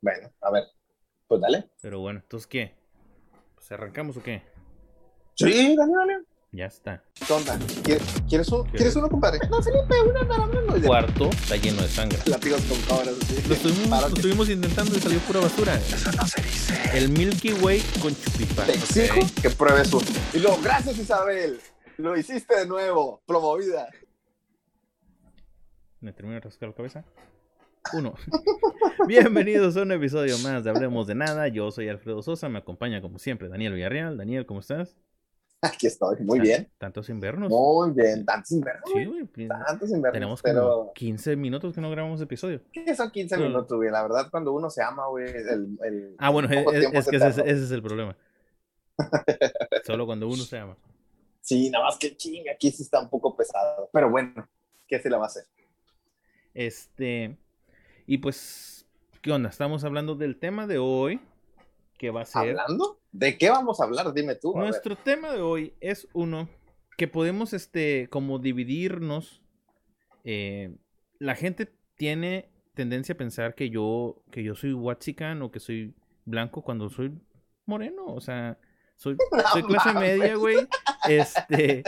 Bueno, a ver. Pues dale. Pero bueno, entonces, ¿qué? ¿Pues arrancamos o qué? Sí, dale, dale. Ya está. ¿Qué onda? ¿Quieres, ¿quieres, un- ¿Qué? ¿quieres uno, compadre? No, Felipe, una nada más. El cuarto está lleno de sangre. Látigos con cabras. así. Lo estuvimos, Para lo que- estuvimos intentando y salió pura basura. Eso no se dice. El Milky Way con chupipá. Te exijo que pruebes uno. Y luego, gracias, Isabel. Lo hiciste de nuevo. Promovida. Me termino de rascar la cabeza. Uno. Bienvenidos a un episodio más de Hablemos de Nada. Yo soy Alfredo Sosa. Me acompaña como siempre Daniel Villarreal. Daniel, ¿cómo estás? Aquí estoy. Muy bien. Tantos invernos. Muy bien. Tantos invernos. Sí, güey. pues, Tantos invernos. Tenemos como pero. 15 minutos que no grabamos episodio. ¿Qué son 15 Pero- minutos, güey? La verdad, cuando uno se ama, güey, el, el Ah, bueno, es, que ese, ese es el problema. Solo cuando uno se ama. Sí, nada más que chinga, aquí sí está un poco pesado. Pero bueno, ¿qué se le va a hacer? Este. Y pues, ¿qué onda? Estamos hablando del tema de hoy. Que va a ser. ¿Hablando? ¿De qué vamos a hablar? Dime tú. ver. Nuestro tema de hoy es uno que podemos, este, como dividirnos. eh, la gente tiene tendencia a pensar que yo, que yo soy Watsican o que soy blanco cuando soy moreno. O sea, soy, soy clase media, güey. Este.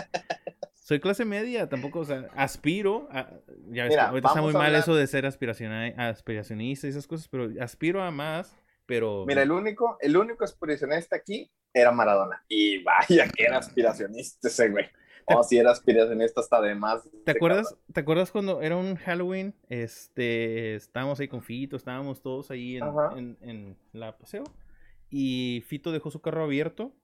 Soy clase media, tampoco, o sea, aspiro a. Ya ves, Mira, que ahorita está muy mal hablar- eso de ser aspiracionista y esas cosas, pero aspiro a más, pero. Mira, el único, el único aspiracionista aquí era Maradona. Y vaya que era aspiracionista ese güey. O si era aspiracionista hasta de más. ¿Te acuerdas, ¿Te acuerdas cuando era un Halloween? Este, estábamos ahí con Fito, estábamos todos ahí en- en la paseo. Y Fito dejó su carro abierto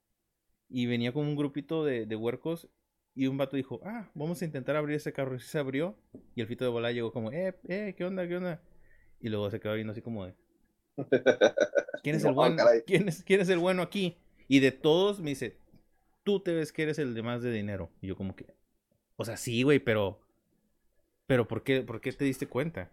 y venía con un grupito de, de huercos. Y un vato dijo, ah, vamos a intentar abrir ese carro. Y se abrió. Y el Fito de bola llegó como, eh, eh, ¿qué onda, qué onda? Y luego se quedó viendo así como de, ¿quién es el "Oh, bueno? caray". ¿Quién es, ¿Quién es el bueno aquí? Y de todos me dice, tú te ves que eres el de más de dinero. Y yo como que, o sea, sí, güey, pero... Pero ¿por qué, ¿por qué te diste cuenta?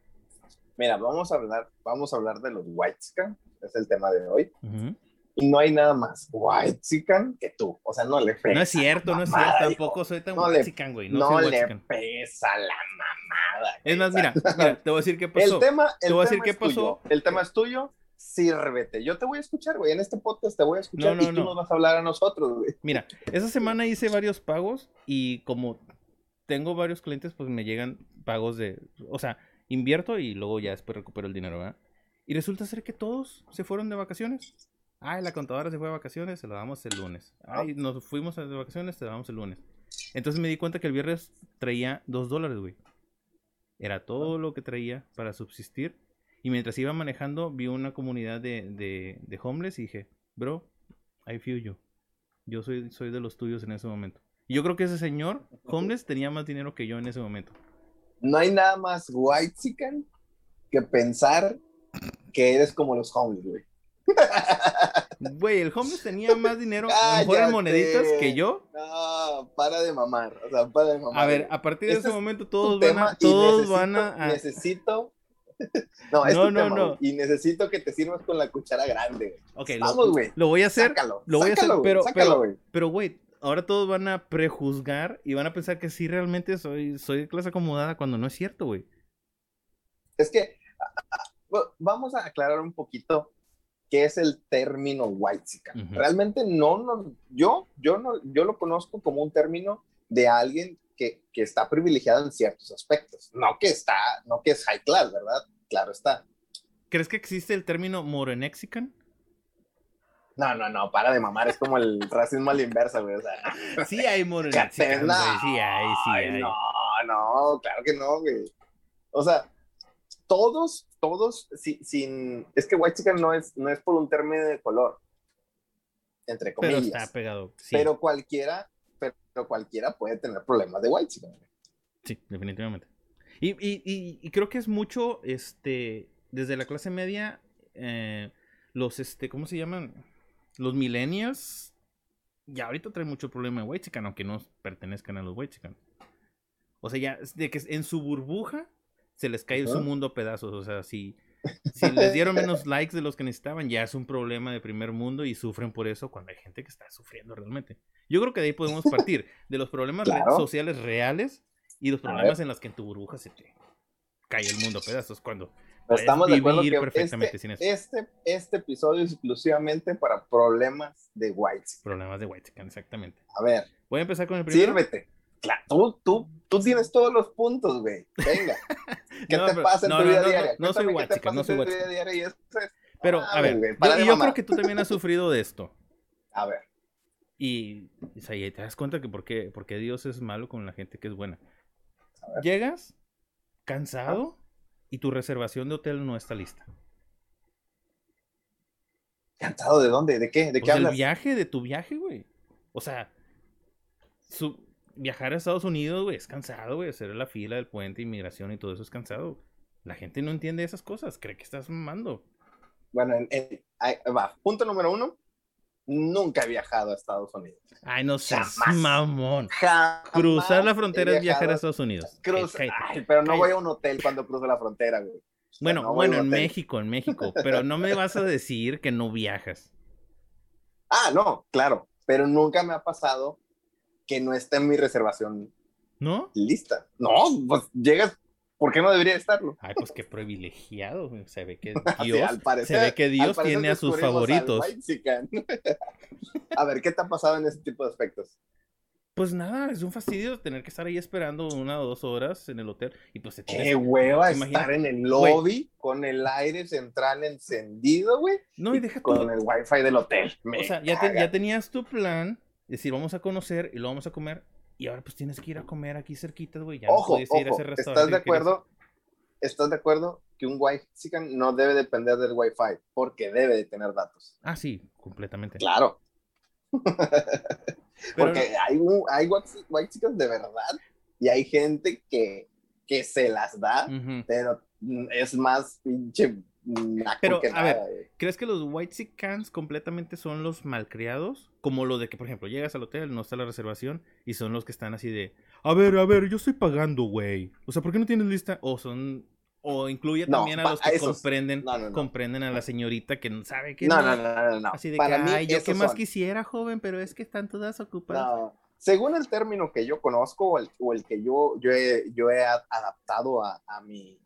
Mira, vamos a hablar, vamos a hablar de los Whitescan, es el tema de hoy. Ujú. Y no hay nada más Whitescan que tú. O sea, no le pesa. No es cierto, no es cierto. Tampoco soy tan No le- huachican, güey. No, No, soy le pesa la mamada. Es más, mira, te voy a decir qué pasó. El tema, el Te voy a decir qué tuyo. El tema es tuyo. Sírvete. Yo te voy a escuchar, güey. En este podcast te voy a escuchar No, no, y tú no. nos vas a hablar a nosotros, güey. Mira, esa semana hice varios pagos y como tengo varios clientes, pues me llegan pagos de... O sea, invierto y luego ya después recupero el dinero, ¿verdad? Y resulta ser que todos se fueron de vacaciones. Ay, la contadora se fue de vacaciones, se la damos el lunes. Ay, nos fuimos de vacaciones, se la damos el lunes. Entonces me di cuenta que el viernes traía dos dólares, güey. Era todo lo que traía para subsistir. Y mientras iba manejando, vi una comunidad de, de, de homeless y dije, bro, I feel you. Yo soy, soy de los tuyos en ese momento. Y yo creo que ese señor, homeless, tenía más dinero que yo en ese momento. No hay nada más Whitesican que pensar que eres como los homeless, güey. Güey, el homeless tenía más dinero, lo mejor en Cállate. moneditas que yo. No, para de mamar. O sea, para de mamar. A ver, a partir de Este ese es momento todos van a, todos necesito- van a, Necesito. No, es No, tu no, tema, no. güey, Y necesito que te sirvas con la cuchara grande, güey. Ok, Vamos, güey. lo voy a hacer, Sácalo. lo voy a hacer, pero- sácalo, pero- güey. pero güey, ahora todos van a prejuzgar y van a pensar que sí realmente soy, soy de clase acomodada cuando no es cierto, güey. Es que vamos a aclarar un poquito qué es el término whitezican. Ujú. Realmente no, no, yo, yo no, yo lo conozco como un término de alguien que, que está privilegiado en ciertos aspectos. No que está, no que es high class, ¿verdad? Claro está. ¿Crees que existe el término morenexican? No, no, no, para de mamar, es como el racismo a la inversa, güey. O sea, Sí hay morenexican, no, güey. Sí hay, sí hay. No, no, claro que no, güey. O sea, todos, todos, si- sin, es que white chicken no es, no es por un término de color, entre Pero comillas. está pegado. Sí, Pero cualquiera, pero cualquiera puede tener problemas de white chicken. sí, definitivamente. Y, y, y, y creo que es mucho, este, desde la clase media, eh, los, este, ¿cómo se llaman? Los millennials, ya ahorita traen mucho problema de white aunque no pertenezcan a los white O sea, ya, es de que en su burbuja se les cae su mundo a pedazos. O sea, si, si les dieron menos likes de los que necesitaban, ya es un problema de primer mundo y sufren por eso cuando hay gente que está sufriendo realmente. Yo creo que de ahí podemos partir, de los problemas Claro. sociales reales y los problemas en los que en tu burbuja se te cae el mundo a pedazos. Cuando Estamos de acuerdo que perfectamente este, sin eso. este, este episodio es exclusivamente para problemas de white. Problemas de white exactamente. A ver, Voy a empezar con el primero. sírvete. Claro, tú, tú, tú tienes todos los puntos, güey. Venga. ¿Qué No, te pero- pasa en no, tu vida no, diaria? no soy pasa no soy es- Pero, Ah, a ver, güey, yo- y yo creo que tú también has sufrido de esto. A ver, Y, y ahí te das cuenta que por qué, por qué Dios es malo con la gente que es buena. Llegas cansado y tu reservación de hotel no está lista. ¿cantado de dónde? ¿De qué? ¿De Pues qué hablas? viaje, de tu viaje, güey. O sea, su- viajar a Estados Unidos, güey, es cansado, güey. Hacer la fila del puente, inmigración y todo eso es cansado. La gente no entiende esas cosas, cree que estás mamando. Bueno, en- en- ahí va. Punto número uno. Nunca he viajado a Estados Unidos. Ay, no Jamás. mamón. Jamás Cruzar la frontera es viajar a Estados Unidos. Cruz-. Ay, pero no voy a un hotel cuando cruzo la frontera, güey. O sea, Bueno, no bueno, en. México, en México. Pero no me vas a decir que no viajas. Ah, no, claro. Pero nunca me ha pasado que no esté en mi reservación ¿No? lista. No, pues llegas. ¿Por qué no debería estarlo? Ay, pues qué privilegiado. Se ve que Dios, al parecer- se ve que Dios tiene a sus favoritos. a ver, ¿qué te ha pasado en ese tipo de aspectos? Pues nada, es un fastidio tener que estar ahí esperando una o dos horas en el hotel. Y pues te Qué hueva estar en el lobby con el aire central encendido, güey. No, y deja con el wifi del hotel. Me O sea, ya, te- caga. ya tenías tu plan. Decir, vamos a conocer y lo vamos a comer. Y ahora pues tienes que ir a comer aquí cerquita, güey. Ya no Ojo, ir a ojo, ese ¿estás restaurante. de que querías. acuerdo? ¿Estás de acuerdo que un whitezican no debe depender del wifi? Porque debe de tener datos. Ah, sí, completamente. Claro. Porque hay, un- hay white- de verdad y hay gente que, que se las da, pero es más pinche naco Pero, que a ver. ¿Crees que los white cans completamente son los malcriados? Como lo de que, por ejemplo, llegas al hotel, no está la reservación y son los que están así de, a ver, a ver, yo estoy pagando, güey. O sea, ¿por qué no tienes lista? O son, o incluye No, también a los a que esos- comprenden, no, no, no. comprenden a la señorita que no sabe que No, no, no, no, no. Así de Para que, ay, yo qué más quisiera, joven, pero es que están todas ocupadas. No. Según el término que yo conozco o el, o el que yo, yo, he, yo he adaptado a, a mi,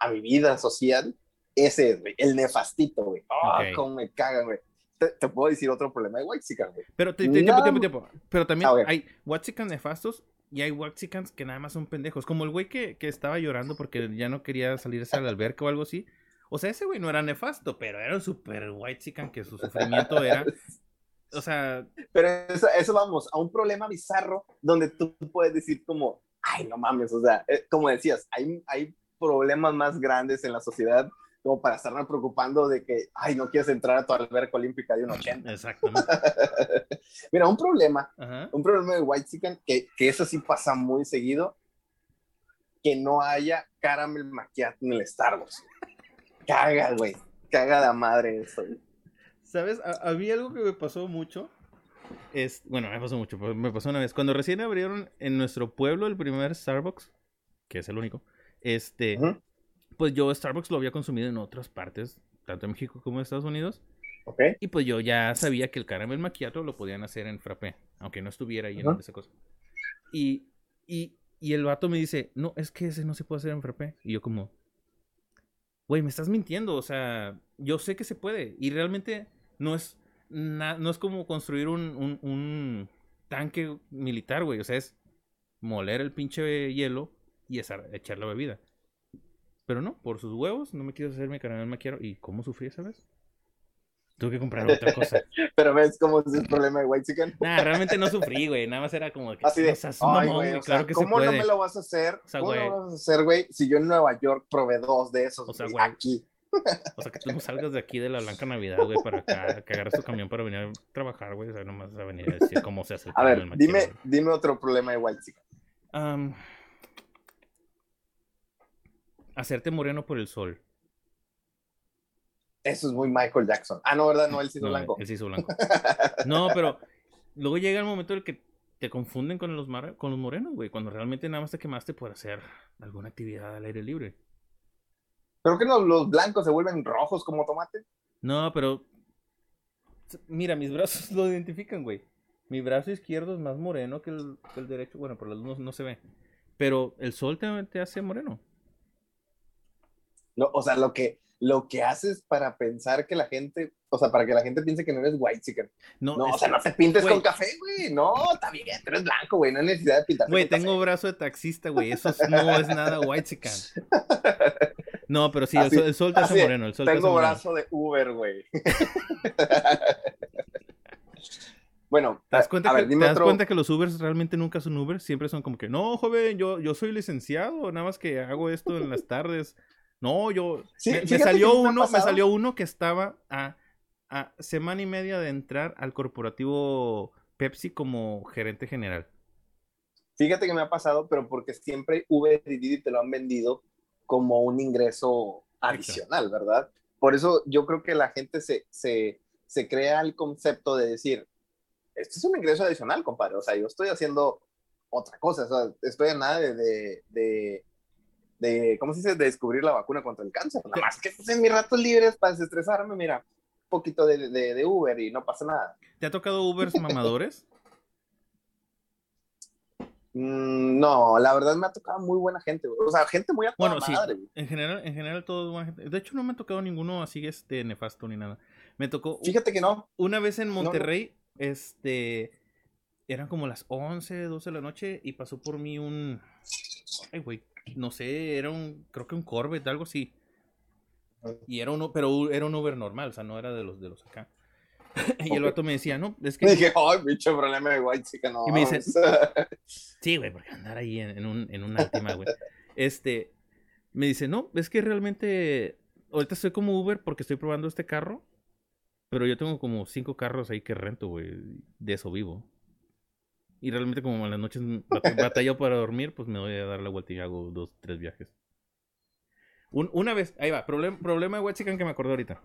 a mi vida social, ese es, güey, el nefastito, güey. Ah, Ok. cómo me cagan, güey. Te, te puedo decir otro problema de whitezican, güey. Pero, te- te- tiempo, Nada- tiempo, tiempo. Pero también A ver. hay Waxicans nefastos y hay Waxicans que nada más son pendejos. Como el güey que, que estaba llorando porque ya no quería salirse al alberca o algo así. O sea, ese güey no era nefasto, pero era un super Whitezican que su sufrimiento era. O sea, Pero eso, eso vamos, a un problema bizarro donde tú puedes decir como, ay, no mames, o sea, eh, como decías, hay, hay problemas más grandes en la sociedad como para estarme preocupando de que, ay, no quieres entrar a tu alberca olímpica de un 80. exactamente. Mira, un problema, Ajá. un problema de White Chicken, que, que eso sí pasa muy seguido, que no haya caramel macchiato en el Starbucks. Caga, güey, caga la madre eso. güey. ¿Sabes? A, a mí algo que me pasó mucho. Es, bueno, me pasó mucho, me pasó una vez. Cuando recién abrieron en nuestro pueblo el primer Starbucks, que es el único, este, Ujú. Pues yo Starbucks lo había consumido en otras partes, tanto en México como en Estados Unidos. ¿Ok? Y pues yo ya sabía que el caramel macchiato lo podían hacer en frappé, aunque no estuviera ahí en Ajá. esa cosa. Y, y, y el vato me dice, no, es que ese no se puede hacer en frappé. Y yo como, güey, me estás mintiendo, o sea, yo sé que se puede. Y realmente no es, na- no es como construir un, un, un tanque militar, güey. O sea, es moler el pinche hielo y echar la bebida. Pero no, por sus huevos, no me quiso hacer mi caramel macchiato. ¿Y cómo sufrí esa vez? Tuve que comprar otra cosa. Pero ves cómo es el problema de White Chicken. Nah, realmente no sufrí, güey. Nada más era como que. Así de, "No seas ay, mamón, güey, o sea, se ¿cómo puede. no me lo vas a hacer? O sea, ¿Cómo no güey. lo vas a hacer, güey? Si yo en Nueva York probé dos de esos, O sea, güey, aquí. O sea, que tú no salgas de aquí de la Blanca Navidad, güey, para acá, que agarres tu camión para venir a trabajar, güey. O sea, nomás a venir a decir cómo se hace el A ver, dime, dime otro problema de White Chicken. güey. Hacerte moreno por el sol. Eso es muy Michael Jackson. Ah, no, ¿verdad? No, él sí hizo No, blanco. Él se hizo blanco. No, pero luego llega el momento en el que te confunden con los, mar- con los morenos, güey. Cuando realmente nada más te quemaste por hacer alguna actividad al aire libre. ¿Pero que no, los blancos se vuelven rojos como tomate? No, pero. Mira, mis brazos lo identifican, güey. Mi brazo izquierdo es más moreno que el, que el derecho. Bueno, por la luz no, no se ve. Pero el sol te, te hace moreno. No, o sea, lo que, lo que haces para pensar que la gente, o sea, para que la gente piense que no eres white chicken. No, no o sea, no te pintes con café, güey. No, está bien, tú eres blanco, güey. No hay necesidad de pintarte. Güey, tengo brazo de taxista, güey. Eso no es nada white chicken. No, pero sí, el, sol, te hace moreno. El sol tengo brazo de Uber, güey. Bueno, ¿te das, cuenta, que, ¿te das cuenta que los Ubers realmente nunca son Ubers? Siempre son como que, no, joven, yo, yo soy licenciado, nada más que hago esto en las tardes. No, yo. me, salió uno, me, salió uno que estaba a, a, semana y media de entrar al corporativo Pepsi como gerente general. Fíjate que me ha pasado, pero porque siempre Uber y Didi te lo han vendido como un ingreso adicional, ¿verdad? Por eso yo creo que la gente se, se, se crea el concepto de decir, esto es un ingreso adicional, compadre. O sea, yo estoy haciendo otra cosa. O sea, estoy en nada de, de, de, ¿cómo se dice? De descubrir la vacuna contra el cáncer. Nada más que pues, en mis ratos libres para desestresarme, mira, un poquito de, de, Uber y no pasa nada. ¿Te ha tocado Ubers mamadores? Mm, no, la verdad me ha tocado muy buena gente, O sea, gente muy a Bueno, sí, en general, en general todo es buena gente. De hecho, no me ha tocado ninguno así este nefasto ni nada. Me tocó. Fíjate que no. Una vez en Monterrey, este, eran como las 11, 12 de la noche y pasó por mí un, ay güey, no sé, era un, creo que un Corvette, algo así. Y era uno, pero era un Uber normal, o sea, no era de los de los acá. y el vato me decía, no, es que. Dije, ay, bicho, problema de white chica, no. Y me dice, sí, güey, porque andar ahí en, un, en una última, güey. Este, me dice, no, es que realmente, ahorita estoy como Uber porque estoy probando este carro pero yo tengo como cinco carros ahí que rento, güey. De eso vivo. Y realmente como en las noches batallo para dormir, pues me voy a dar la vuelta y hago dos, tres viajes. una vez, ahí va, problema de Huachican que me acordé ahorita.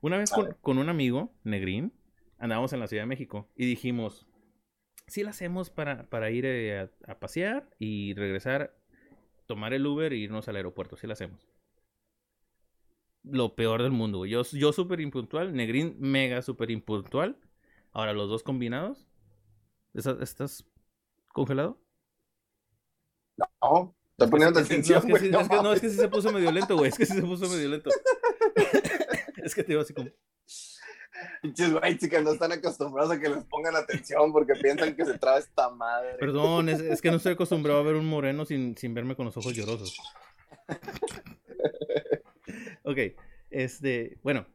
Una vez con, un amigo, Negrín, andábamos en la Ciudad de México y dijimos, sí la hacemos para, para ir eh, a, pasear y regresar, tomar el Uber e irnos al aeropuerto, sí la hacemos lo peor del mundo, Yo, yo súper impuntual, Negrín mega súper impuntual. Ahora, los dos combinados. ¿Estás congelado? No, estoy poniendo atención. No, es que, sí, no, es que sí se puso medio lento, güey. Es que sí se puso medio lento. es que te digo así como. Pinches güey, chicas, no están acostumbrados a que les pongan atención porque piensan que se traba esta madre. Perdón, es, es, que no estoy acostumbrado a ver un moreno sin, sin verme con los ojos llorosos. ok, este, bueno,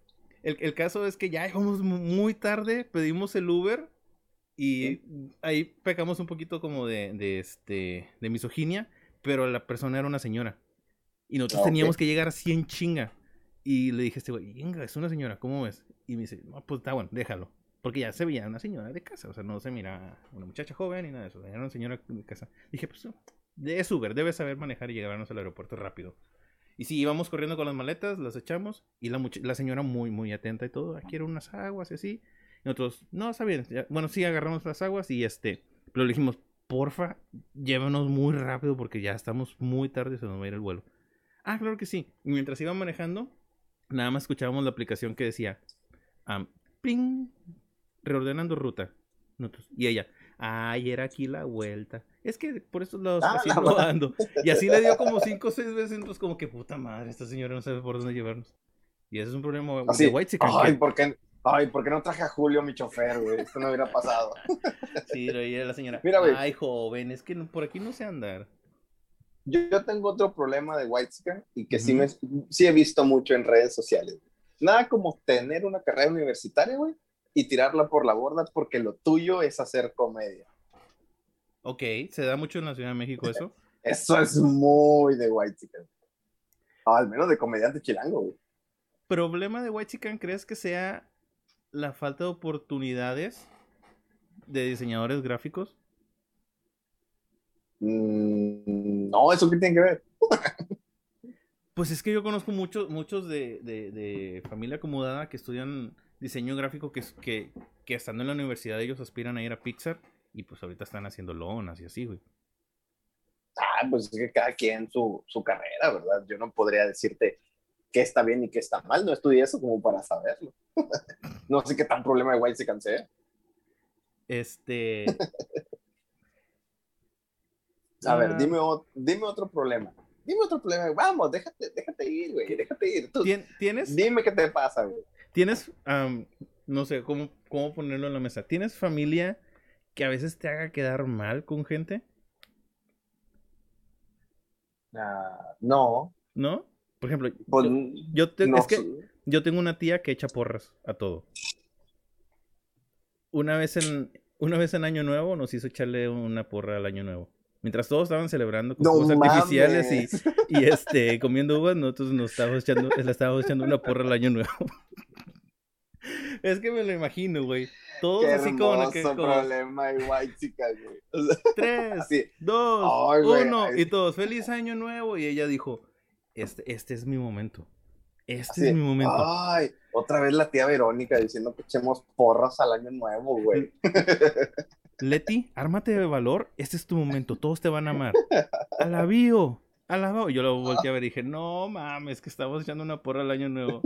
el, caso es que ya llegamos muy tarde, pedimos el Uber y ahí pecamos un poquito como de, de, este, de misoginia, pero la persona era una señora. Y nosotros ah, teníamos que llegar así en chinga. Y le dije a este güey, venga, es una señora, ¿cómo ves? Y me dice, no, pues está bueno, déjalo. Porque ya se veía una señora de casa, o sea, no se mira una muchacha joven ni nada de eso, era una señora de casa. Dije, pues es Uber, debe saber manejar y llevarnos al aeropuerto rápido. Y sí, íbamos corriendo con las maletas, las echamos. Y la, la señora muy, muy atenta y todo. Aquí eran unas aguas y así. Nosotros, no, está bien. bueno, sí, agarramos las aguas y este. Pero le dijimos, porfa, llévanos muy rápido porque ya estamos muy tarde y se nos va a ir el vuelo. Ah, claro que sí. Y mientras iba manejando, nada más escuchábamos la aplicación que decía, um, ping, reordenando ruta. Nosotros, y ella, ay, era aquí la vuelta. Es que por estos lados ah, así ando. Y así le dio como cinco o seis veces, entonces como que puta madre, esta señora no sabe por dónde llevarnos. Y ese es un problema de White Ay, ¿por qué, ay, ¿por qué no traje a Julio, mi chofer, güey? Esto no hubiera pasado. Sí, lo la señora. Ay, joven, es que por aquí no sé andar. Yo, tengo otro problema de White y que sí, me, sí he visto mucho en redes sociales. Nada como tener una carrera universitaria, güey, y tirarla por la borda porque lo tuyo es hacer comedia. Ok, ¿se da mucho en la Ciudad de México eso? eso es muy de White Chicken. al menos de comediante chilango, güey. ¿Problema de White Chicken crees que sea la falta de oportunidades de diseñadores gráficos? Mm, no, ¿eso qué tiene que ver? pues es que yo conozco muchos, muchos de, de familia acomodada que estudian diseño gráfico que, que, que estando en la universidad ellos aspiran a ir a Pixar y pues ahorita están haciendo lonas y así, güey. Ah, pues es que cada quien su, su carrera, ¿verdad? Yo no podría decirte qué está bien y qué está mal, no estudié eso como para saberlo. no sé qué tan problema de se cansé. Este. a ver, ah. dime, dime otro problema. dime otro problema, vamos, déjate, déjate ir, güey, déjate ir. Tú, ¿Tienes? Dime qué te pasa, güey. ¿Tienes, no sé, ¿cómo, cómo ponerlo en la mesa? ¿Tienes familia que a veces te haga quedar mal con gente? Ah, no. ¿No? Por ejemplo, Pues, yo, te- no es que yo tengo una tía que echa porras a todo. Una vez en una vez en Año Nuevo nos hizo echarle una porra al Año Nuevo. Mientras todos estaban celebrando con No fuegos artificiales y, y este comiendo uvas, nosotros nos estábamos echando, le estábamos echando una porra al Año Nuevo. es que me lo imagino, güey. Todos Qué así como, que, como problema de white chica, güey. Tres, así. dos, güey, uno, ay. y todos, feliz año nuevo. Y ella dijo, este, este es mi momento. Este así, es mi momento. Ay, otra vez la tía Verónica diciendo que echemos porras al año nuevo, güey. Leti, ármate de valor, este es tu momento, todos te van a amar. Alabío, alabao. Yo lo volteé a ver y dije, no mames, que estamos echando una porra al año nuevo.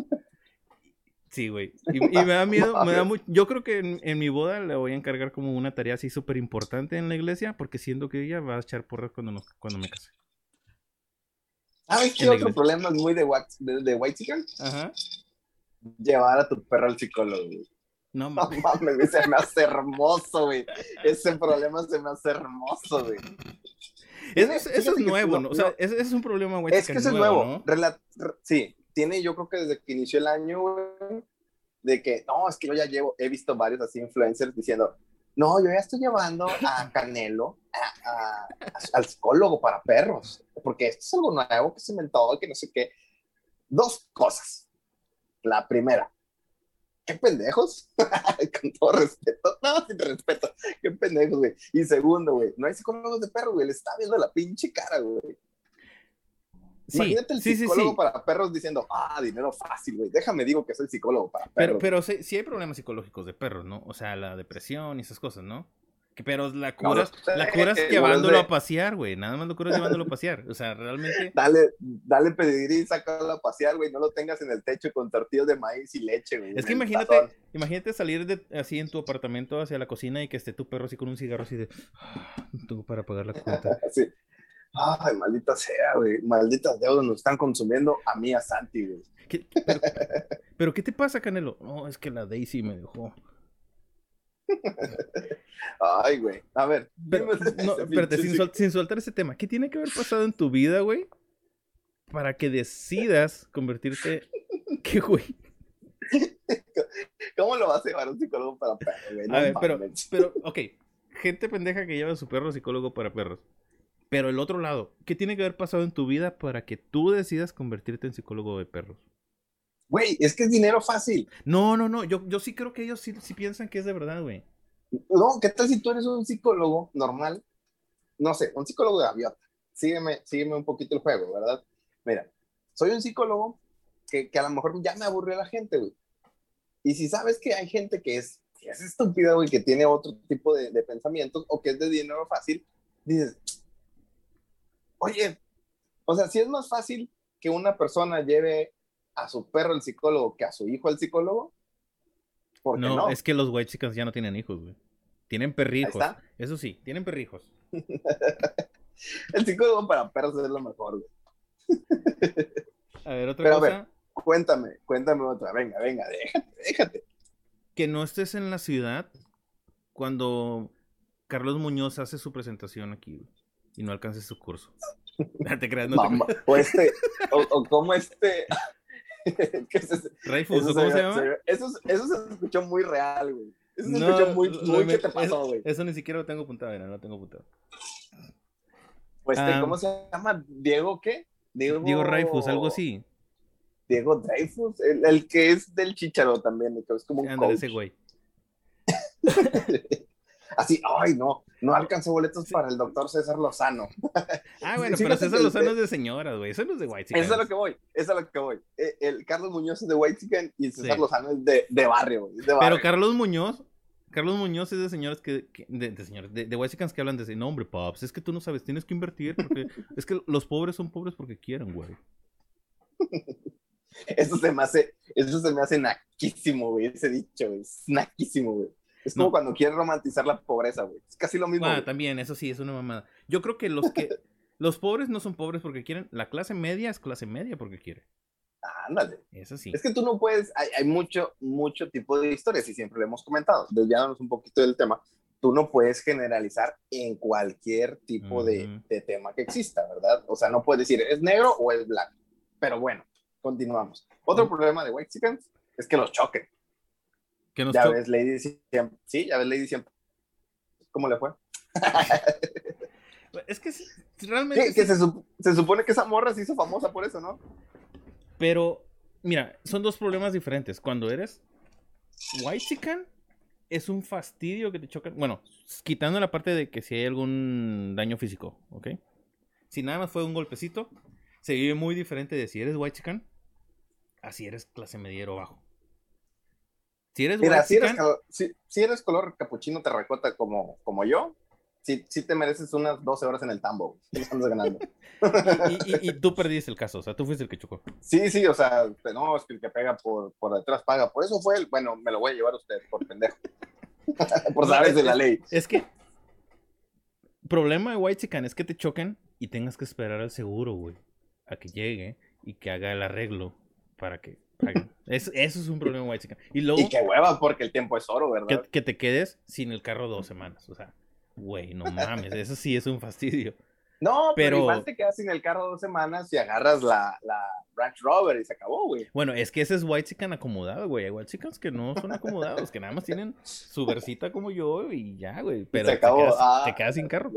Sí, güey. Y, y me da miedo, me da mucho. Yo creo que en, en mi boda le voy a encargar como una tarea así súper importante en la iglesia, porque siento que ella va a echar porras cuando, nos- cuando me case. ¿Sabes qué otro problema es muy de, de, de white chicken? Ajá. Llevar a tu perro al psicólogo, güey. No No mames. mames, güey, se me hace hermoso, güey. Ese problema se me hace hermoso, güey. Eso, es- eso nuevo, no- ¿no? O sea, no- ese es un problema, güey. Es que eso es nuevo. ¿no? Sí, tiene yo creo que desde que inició el año, güey, de que, no, es que yo ya llevo, he visto varios así influencers diciendo, no, yo ya estoy llevando a Canelo al psicólogo para perros, porque esto es algo nuevo que se inventó, que no sé qué. Dos cosas. La primera, qué pendejos, con todo respeto, no, sin respeto, qué pendejos, güey. Y segundo, güey, no hay psicólogos de perros, güey, le está viendo la pinche cara, güey. Sí, Imagínate el sí, sí, psicólogo sí. para perros diciendo, ah, dinero fácil, güey. Déjame digo que soy psicólogo para Pero, perros. pero sí, sí hay problemas psicológicos de perros, ¿no? O sea, la depresión y esas cosas, ¿no? Que, pero la curas, no la curas igual llevándolo a pasear, güey. Nada más lo curas llevándolo a pasear. O sea, realmente. Dale, dale pedigrí, sácalo a pasear, güey. No lo tengas en el techo con tortillas de maíz y leche, güey. Es que imagínate, tazón. imagínate salir de, así en tu apartamento hacia la cocina y que esté tu perro así con un cigarro así de. "Ah, No tengo para pagar la cuenta. Así. Ay, maldita sea, güey. Malditas deudas nos están consumiendo a mí, a Santi, güey. ¿Qué- pero, pero, ¿qué te pasa, Canelo? No, es que la Daisy me dejó. Ay, güey. A ver. Pero, no, espérate, sin, psic- sol- sin soltar ese tema, ¿qué tiene que haber pasado en tu vida, güey? Para que decidas convertirte. ¿Qué, güey? ¿Cómo lo vas a llevar a un psicólogo para perros, güey? No A ver, pero, pero, ok. Gente pendeja que lleva a su perro psicólogo para perros. Pero el otro lado, ¿qué tiene que haber pasado en tu vida para que tú decidas convertirte en psicólogo de perros? Güey, es que es dinero fácil. No, no, no. Yo, yo sí creo que ellos sí, sí piensan que es de verdad, güey. No, ¿qué tal si tú eres un psicólogo normal? No sé, un psicólogo de gaviota. Sígueme, sígueme un poquito el juego, ¿verdad? Mira, soy un psicólogo que, que a lo mejor ya me aburrió la gente, güey. Y si sabes que hay gente que es, que es estúpida, güey, que tiene otro tipo de, de pensamientos o que es de dinero fácil, dices, oye, o sea, si es más fácil que una persona lleve a su perro al psicólogo que a su hijo al psicólogo, ¿por qué No, no? es que los white chickens ya no tienen hijos, güey. Tienen perrijos. está. Eso sí, tienen perrijos. El psicólogo para perros es lo mejor, güey. A ver, otra Pero a cosa. ver. Cuéntame, cuéntame otra. Venga, venga, déjate, déjate. Que no estés en la ciudad cuando Carlos Muñoz hace su presentación aquí, güey. Y no alcances su curso. No te creas, no te Mamá, o este, o, o como este. ¿Qué es? Rayfus, Eso ¿o ¿cómo se, se- llama? Eso, eso se escuchó muy real, güey. Eso se No, escuchó muy, muy me- ¿qué te pasó, eso- güey? Eso ni siquiera lo tengo apuntado, mira, no lo tengo apuntado. O este, Ah. ¿Cómo se llama? ¿Diego qué? Diego, Diego Rayfus, algo así. Diego Dreyfus, el, el que es del Chicharo también, que es como un Ándale, coach. ese güey. Así, ay, no, no alcancé boletos para el doctor César Lozano. Ah, bueno, Sí, pero César Lozano es de señoras, güey. Eso no es de white Eso es a lo que voy, eso es a lo que voy. El Carlos Muñoz es de White Chicken y César. Lozano es de, de barrio, güey, Pero. Carlos Muñoz, Carlos Muñoz es de señores que, que- de, de señores, de, de white que hablan de, no hombre, pops, es que tú no sabes, tienes que invertir porque es que los pobres son pobres porque quieren, güey. Eso se me hace, eso se me hace naquísimo, güey, ese dicho, güey, es naquísimo, güey. Es como No. cuando quieren romantizar la pobreza, güey. Es casi lo mismo. Ah, también, eso sí, es una mamada. Yo creo que los que, Los pobres no son pobres porque quieren. La clase media es clase media porque quiere. Ándale. Eso sí. Es que tú no puedes, hay, hay, mucho, mucho tipo de historias y siempre lo hemos comentado, desviándonos un poquito del tema, tú no puedes generalizar en cualquier tipo de, de tema que exista, ¿verdad? O sea, no puedes decir es negro o es blanco. Pero bueno, continuamos. Otro problema de White Chickens es que los choquen. Que nos Ya ves, Lady siempre, sí, ya ves, Lady siempre. ¿Cómo le fue? Es que sí, realmente. Sí, que se supone que esa morra se hizo famosa por eso, ¿no? Pero, mira, son dos problemas diferentes. Cuando eres white chican, es un fastidio que te chocan. Bueno, quitando la parte de que si hay algún daño físico, ¿ok? Si nada más fue un golpecito, se vive muy diferente de si eres white chican, así eres clase mediero bajo. Si eres Mira, si eres, si, si eres color capuchino terracota como, como yo, sí, sí te mereces unas 12 horas en el tambo. ganando. y, y- y tú perdiste el caso, o sea, tú fuiste el que chocó. Sí, sí, o sea, no, es que el que pega por, por detrás paga. Por eso fue el, bueno, me lo voy a llevar a usted, por pendejo. por es- de la ley. Es que problema de White Chican es que te choquen y tengas que esperar al seguro, güey, a que llegue y que haga el arreglo para que paguen. Es- eso es un problema White Chican. Y luego Y qué hueva, porque el tiempo es oro, ¿verdad? que te quedes sin el carro dos semanas. O sea, güey, no mames, eso sí es un fastidio. No, pero, pero- igual te quedas sin el carro dos semanas y agarras la, la Range Rover y se acabó, güey. Bueno, es que ese es White Chican acomodado, güey. Hay White Chicans que no son acomodados, que nada más tienen su versita como yo y ya, güey. Pero se te acabó. quedas, Ah, te quedas sin carro.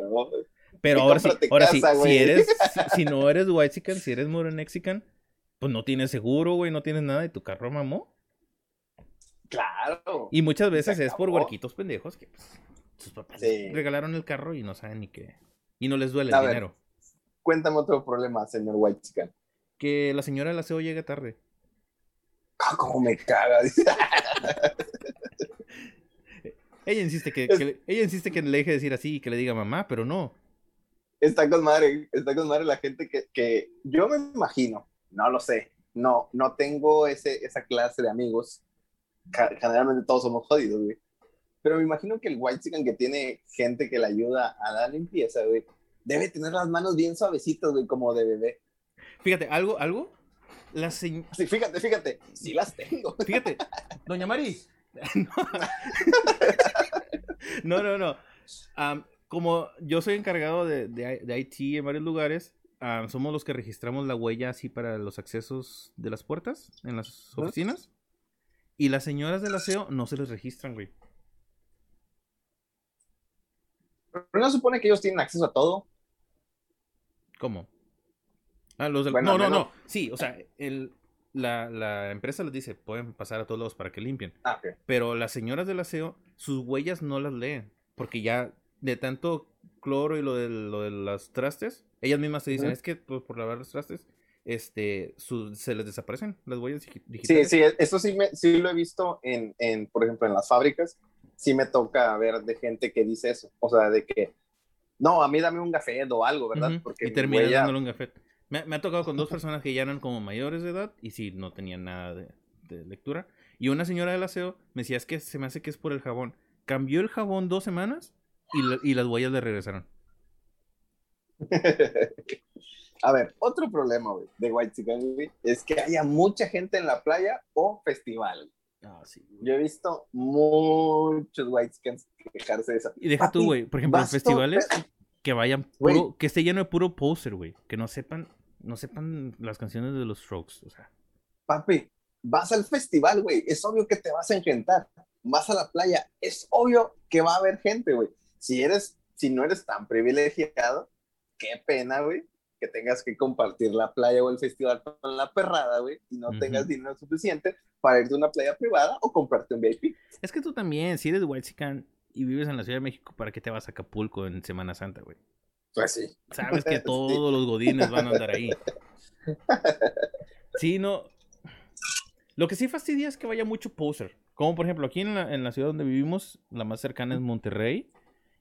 Pero ahora sí, ahora sí, si eres, si, si no eres white chican, si eres morenexican, pues no tienes seguro, güey, no tienes nada y tu carro mamó. Claro. Y muchas veces es por huerquitos pendejos que pues, sus papás Sí. regalaron el carro y no saben ni qué. Y no les duele A el ver. dinero. Cuéntame otro problema, señor White Chicken. Que la señora del aseo llega tarde. Ah, cómo me caga. Ella insiste que, que le- ella insiste que le deje de decir así y que le diga mamá, pero no. está con madre, está con madre la gente que, que yo me imagino, no lo sé, no, no tengo ese, esa clase de amigos. Generalmente todos somos jodidos, güey. Pero me imagino que el white chicken que tiene gente que le ayuda a la limpieza, güey, debe tener las manos bien suavecitas, güey, como de bebé. Fíjate, algo, algo. La señ- Sí, fíjate, fíjate, sí las tengo. Fíjate, Doña Mari. No, no, no. Am, como yo soy encargado de, de, de IT en varios lugares, am, somos los que registramos la huella así para los accesos de las puertas en las oficinas. Y las señoras del aseo no se les registran, güey. Pero no supone que ellos tienen acceso a todo. ¿Cómo? Ah, los del... Bueno, no, no, menos- no. Sí, o sea, el, la, la empresa les dice, pueden pasar a todos lados para que limpien. Ah. Pero las señoras del aseo, sus huellas no las leen. Porque ya de tanto cloro y lo de, lo de los trastes, ellas mismas se dicen, Ujú. es que por, por lavar los trastes, este, su- se les desaparecen las huellas digi- Sí, digitales. sí, eso sí, me, sí lo he visto en, en, por ejemplo, en las fábricas. Sí me toca ver de gente que dice eso. O sea, de que, no, a mí dame un gafet o algo, ¿verdad? Ujú, Porque y mi terminan huella- dándole un gafet. Me, me ha tocado con dos personas que ya eran como mayores de edad y sí, no tenían nada de, de lectura. Y una señora del aseo me decía, es que se me hace que es por el jabón. Cambió el jabón dos semanas y, la- y las huellas le regresaron. A ver, otro problema, güey, de White Chicken, güey, es que haya mucha gente en la playa o festival. Ah, sí. Yo he visto muchos White Chickens quejarse de eso. Y deja tú, güey, por ejemplo, todo- festivales que vayan Güey. puro, que esté lleno de puro poser, güey, que no sepan, no sepan las canciones de los Strokes, o sea, Papi, vas al festival, güey, es obvio que te vas a encantar. Vas a la playa, es obvio que va a haber gente, güey. Si eres, si no eres tan privilegiado, qué pena, güey, que tengas que compartir la playa o el festival con la perrada, güey, y no tengas dinero suficiente para irte a una playa privada o comprarte un VIP. es que tú también, si eres white y vives en la Ciudad de México, ¿para qué te vas a Acapulco en Semana Santa, güey? Pues sí. Sabes que todos los godines van a andar ahí. Sí, no. Lo que sí fastidia es que vaya mucho poser. Como por ejemplo, aquí en la, en la ciudad donde vivimos, la más cercana es Monterrey.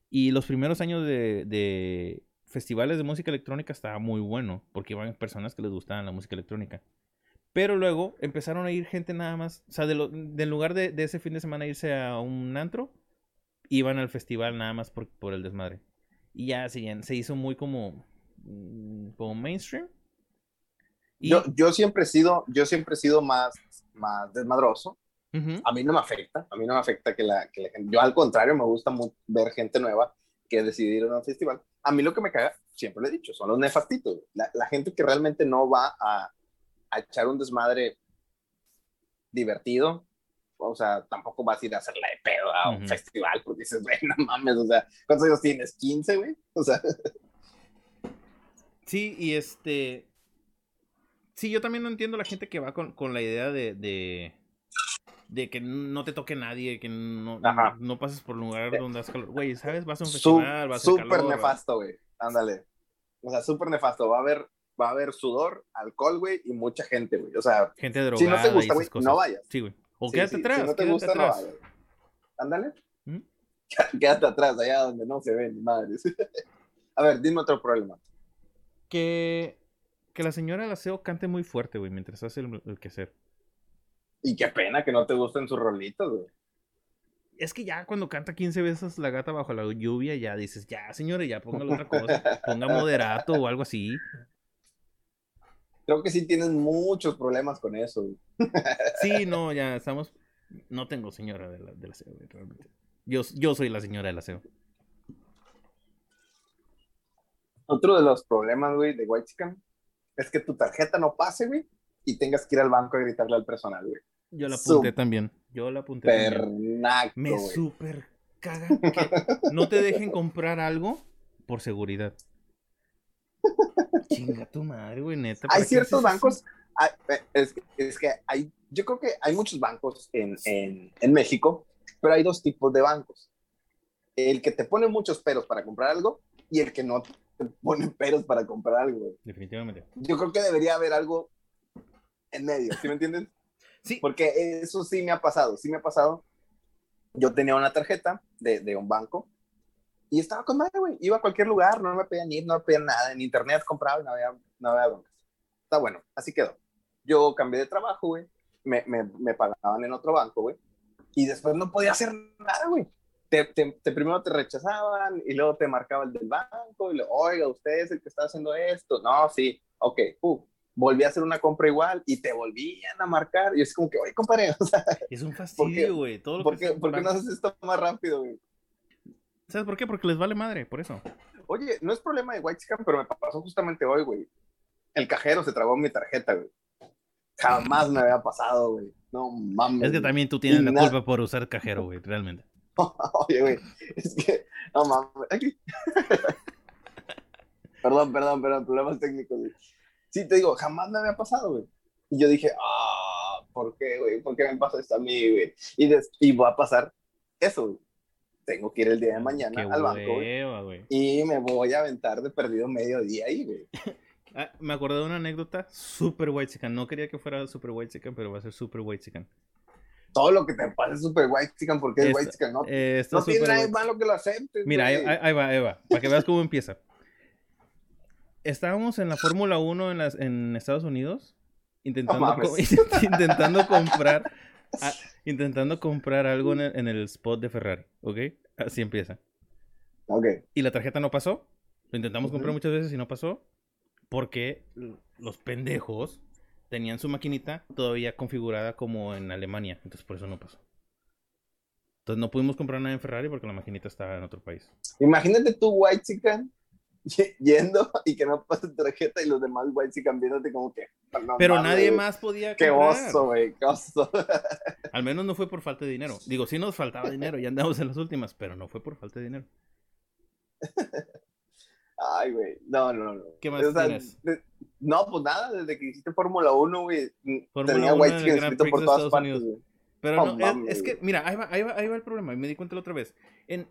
Y los primeros años de, de festivales de música electrónica estaba muy bueno. Porque iban personas que les gustaban la música electrónica. Pero luego empezaron a ir gente nada más. O sea, de lo- del lugar de, de ese fin de semana irse a un antro, iban al festival nada más por, por el desmadre. Y ya se, se hizo muy como mm, como mainstream. Yo, yo siempre he sido, yo siempre he sido más, más desmadroso. A mí no me afecta, a mí no me afecta que la, que la gente, yo al contrario me gusta ver gente nueva que decidir un festival. A mí lo que me caga, siempre lo he dicho, son los nefastitos. La, la gente que realmente no va a, a, echar un desmadre divertido, o sea, tampoco vas a ir a hacerla de pedo a un festival porque dices, güey, no mames, o sea, ¿cuántos años tienes? ¿15, güey? O sea. Sí, y este. Sí, yo también no entiendo la gente que va con, con la idea de, de, de, que no te toque nadie, que no, no, pases por un lugar donde has calor. Güey, ¿sabes? Vas a un festival, vas a Súper nefasto, güey. Ándale. O sea, súper nefasto. Va a haber va a haber sudor, alcohol, güey, y mucha gente, güey. O sea, gente drogada. Si no te gusta, güey, no vayas. Sí, güey. O quédate atrás. Si no te gusta, no vayas. Ándale. ¿Mm? Quédate atrás, allá donde no se ven, madres. a ver, dime otro problema. Que, que la señora del aseo cante muy fuerte, güey, mientras hace el, el quehacer. Y qué pena que no te gusten sus rolitos, güey. Es que ya cuando canta 15 veces la gata bajo la lluvia, ya dices, ya, señora, ya póngale otra cosa. Ponga moderato o algo así creo que sí tienes muchos problemas con eso. Sí, no, ya estamos. No tengo señora de la, del aseo, realmente. Yo, yo soy la señora del aseo. Otro de los problemas, güey, de White Chicken es que tu tarjeta no pase, güey, y tengas que ir al banco a gritarle al personal, güey. Yo la apunté también. Yo la apunté. Pernaco, Me super caga que no te dejen comprar algo por seguridad. Chinga tu madre, güey, neta. Hay ciertos bancos, eh, es, que hay, yo creo que hay muchos bancos en, en, México, pero hay dos tipos de bancos. El que te pone muchos peros para comprar algo y el que no te pone peros para comprar algo. Definitivamente. Yo creo que debería haber algo en medio, ¿sí me entienden? Sí. Porque eso sí me ha pasado, sí me ha pasado. Yo tenía una tarjeta de, un banco y estaba con madre, güey. Iba a cualquier lugar, no me pedían ir, no me pedían nada. En internet compraba y no había, no había broncas. Está bueno, así quedó. Yo cambié de trabajo, güey. Me, pagaban en otro banco, güey. Y después no podía hacer nada, güey. Te, primero te rechazaban y luego te marcaba el del banco y le, oiga, usted es el que está haciendo esto. No, sí, ok, uh, volví a hacer una compra igual y te volvían a marcar. Y es como que, oye, compadre, o sea, es un fastidio, güey. Todo lo ¿por, qué, ¿Por qué no haces esto más rápido, güey? ¿Sabes por qué? Porque les vale madre, por eso. Oye, no es problema de White Chicken, pero me pasó justamente hoy, güey. El cajero se tragó mi tarjeta, güey. Jamás me había pasado, güey. No mames. Es que también tú tienes la culpa por usar cajero, güey, realmente. Oye, güey, es que, no mames. perdón, perdón, perdón, problemas técnicos, güey. Sí, te digo, jamás me había pasado, güey. Y yo dije, ah, ¿por qué, güey? ¿Por qué me pasa esto a mí, güey? Y, y va a pasar eso, güey tengo que ir el día de mañana al banco y me voy a aventar de perdido medio día ahí, güey. Ah, me acordé de una anécdota super white chicken. No quería que fuera super white chicken, pero va a ser super white chicken. Todo lo que te pasa es super white chicken porque es white chicken, ¿no? no tiene nada malo que lo aceptes. Mira, ahí, va, ahí va, para que veas cómo empieza. Estábamos en la Fórmula 1 en, las, en Estados Unidos intentando, intentando comprar intentando comprar algo en el, spot de Ferrari, ¿ok? Así empieza. Ok. Y la tarjeta no pasó. Lo intentamos comprar muchas veces y no pasó. Porque los pendejos tenían su maquinita todavía configurada como en Alemania. Entonces por eso no pasó. Entonces no pudimos comprar nada en Ferrari porque la maquinita estaba en otro país. Imagínate tú, White Chicken, yendo y que no pase tarjeta y los demás white y cambiándote como que. Pero nadie más podía. Qué oso, güey, qué oso. Al menos no fue por falta de dinero. Digo, sí nos faltaba dinero, ya andamos en las últimas, pero no fue por falta de dinero. Ay, güey, no, no, no. ¿Qué más tienes? no, pues nada, desde que hiciste Fórmula 1, güey, tenía white chicken escrito por todas partes, Pero no, es, que, mira, ahí va, ahí, va, ahí va el problema, y me di cuenta la otra vez. En,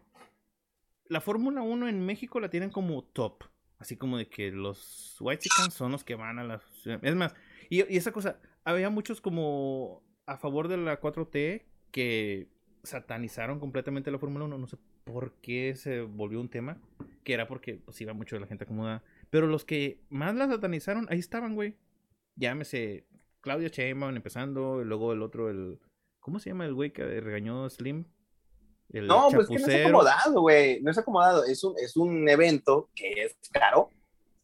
la Fórmula 1 en México la tienen como top. Así como de que los White Chickens son los que van a la... Es más, y, esa cosa, había muchos como a favor de la 4T que satanizaron completamente la Fórmula 1. No sé por qué se volvió un tema. Que era porque pues iba mucho de la gente acomodada. Pero los que más la satanizaron, ahí estaban, güey. Llámese Claudia Sheinbaum empezando. Y luego el otro, el... ¿Cómo se llama el güey que regañó Slim? No, pues que no es acomodado, güey. No es acomodado. Es un, es un evento que es caro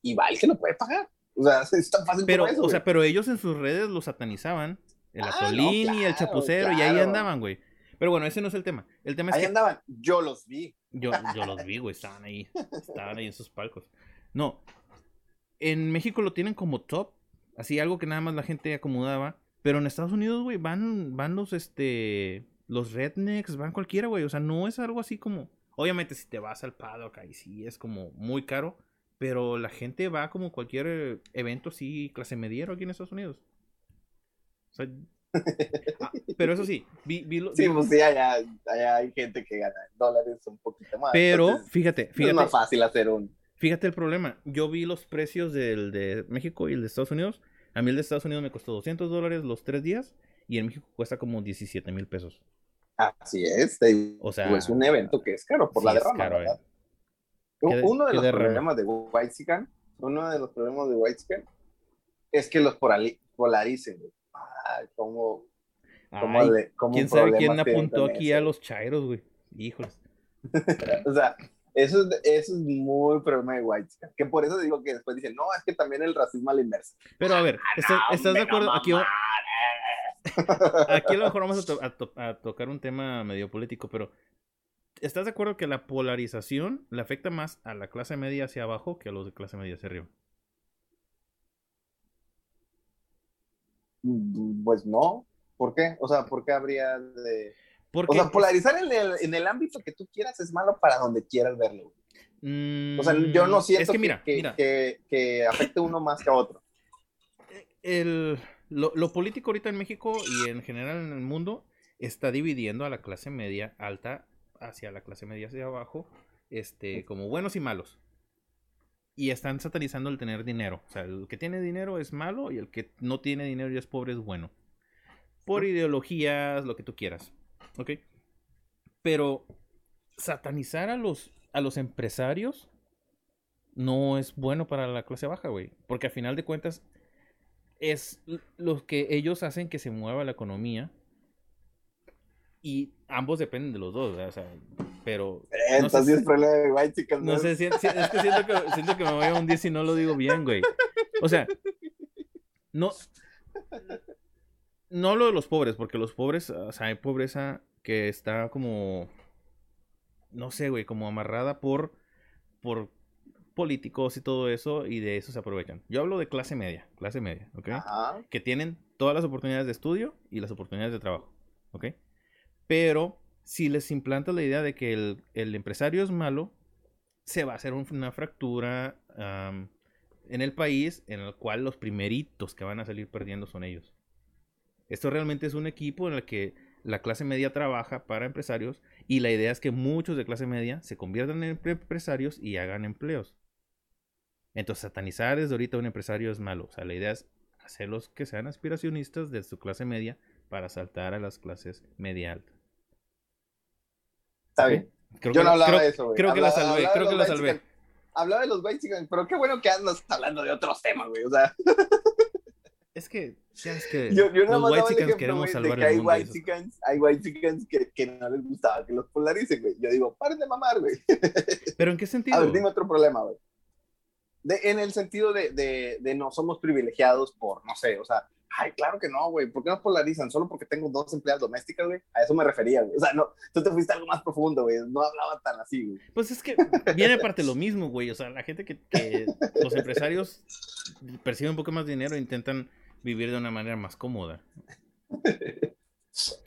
y va el que lo puede pagar. O sea, es tan fácil Pero, como eso, o sea, pero ellos en sus redes lo satanizaban. El Ah, atolín no, y el claro, chapucero, y ahí andaban, güey. Pero bueno, ese no es el tema. El tema es Ahí que andaban, yo los vi. yo, yo los vi, güey, estaban ahí. Estaban ahí en sus palcos. No. En México lo tienen como top. Así algo que nada más la gente acomodaba. Pero en Estados Unidos, güey, van, van los este. Los rednecks, van cualquiera, güey. O sea, no es algo así como. Obviamente, si te vas al paddock, ahí sí es como muy caro. Pero la gente va como cualquier eh, evento así, clase mediero aquí en Estados Unidos. O sea. ah, pero eso sí, vi, vi lo- Sí, vi- pues sí, allá, allá hay gente que gana dólares un poquito más. pero entonces, fíjate, es fíjate. más fácil hacer un. Fíjate el problema. Yo vi los precios del de México y el de Estados Unidos. A mí el de Estados Unidos me costó 200 dólares los tres días. Y en México cuesta como 17 mil pesos. Así es, digo, O sea, es un evento que es caro por sí la derrama, caro, ¿verdad? eh. ¿Qué de- Uno de los derrama? problemas de Whitezican, uno de los problemas de Whitezican es que los polaricen. Ay, cómo, cómo Ay, le- cómo ¿Quién sabe quién apuntó aquí eso. a los chairos, güey? Híjoles. O sea, eso es, eso es muy problema de Whitezican. Que por eso digo que después dicen, no, es que también el racismo a la inversa. Pero a ver, ¿estás, Ah, estás de acuerdo? Aquí, aquí a lo mejor vamos a, to- a to- a tocar un tema medio político, pero ¿estás de acuerdo que la polarización le afecta más a la clase media hacia abajo que a los de clase media hacia arriba? Pues no. ¿Por qué? O sea, ¿por qué habría de...? Porque O sea, polarizar en el, en el ámbito que tú quieras es malo para donde quieras verlo. O sea, yo no Mm, siento es que que, mira, que, mira, que- que afecte uno más que a otro. el, lo, lo político ahorita en México y en general en el mundo está dividiendo a la clase media alta hacia la clase media hacia abajo, este, como buenos y malos. Y están satanizando el tener dinero. O sea, el que tiene dinero es malo y el que no tiene dinero y es pobre es bueno. Por ideologías, lo que tú quieras. ¿Ok? Pero satanizar a los, a los empresarios no es bueno para la clase baja, güey. Porque a final de cuentas es l- lo que ellos hacen que se mueva la economía. Y ambos dependen de los dos. O sea, pero... Eh, no sé Entonces es problema de white chicken. no sé, si- es que siento, que siento que me voy a hundir si no lo digo bien, güey. O sea, no. No hablo de los pobres, porque los pobres, o sea, hay pobreza que está como. No sé, güey, como amarrada por. por políticos y todo eso, y de eso se aprovechan. Yo hablo de clase media, clase media, ¿ok? Ajá. que tienen todas las oportunidades de estudio y las oportunidades de trabajo, ¿ok? Pero si les implantas la idea de que el, el empresario es malo, se va a hacer un- una fractura en el país en el cual los primeritos que van a salir perdiendo son ellos. Esto realmente es un equipo en el que la clase media trabaja para empresarios y la idea es que muchos de clase media se conviertan en empresarios y hagan empleos. Entonces, satanizar desde ahorita a un empresario es malo. O sea, la idea es hacerlos que sean aspiracionistas de su clase media para saltar a las clases media alta. Está bien. Creo Yo que no la- hablaba creo- de eso, güey. Creo que la salvé, creo que la salvé. Hablaba de los chicken, pero qué bueno que andas hablando de otros temas, güey. O sea, Es que, ya es que yo, yo los white ejemplo, queremos salvar que el hay mundo. white chickens, hay white chickens que, que no les gustaba que los polaricen, güey. Yo digo, paren de mamar, güey. Pero ¿en qué sentido? A ver, dime otro problema, güey. De- en el sentido de, de, de no somos privilegiados por, no sé, o sea, ay, claro que no, güey. ¿Por qué nos polarizan? Solo porque tengo dos empleadas domésticas, güey. A eso me refería, güey. O sea, no, tú te fuiste algo más profundo, güey. No hablaba tan así, güey. Pues es que viene aparte lo mismo, güey. O sea, la gente que, que los empresarios perciben un poco más dinero e intentan vivir de una manera más cómoda.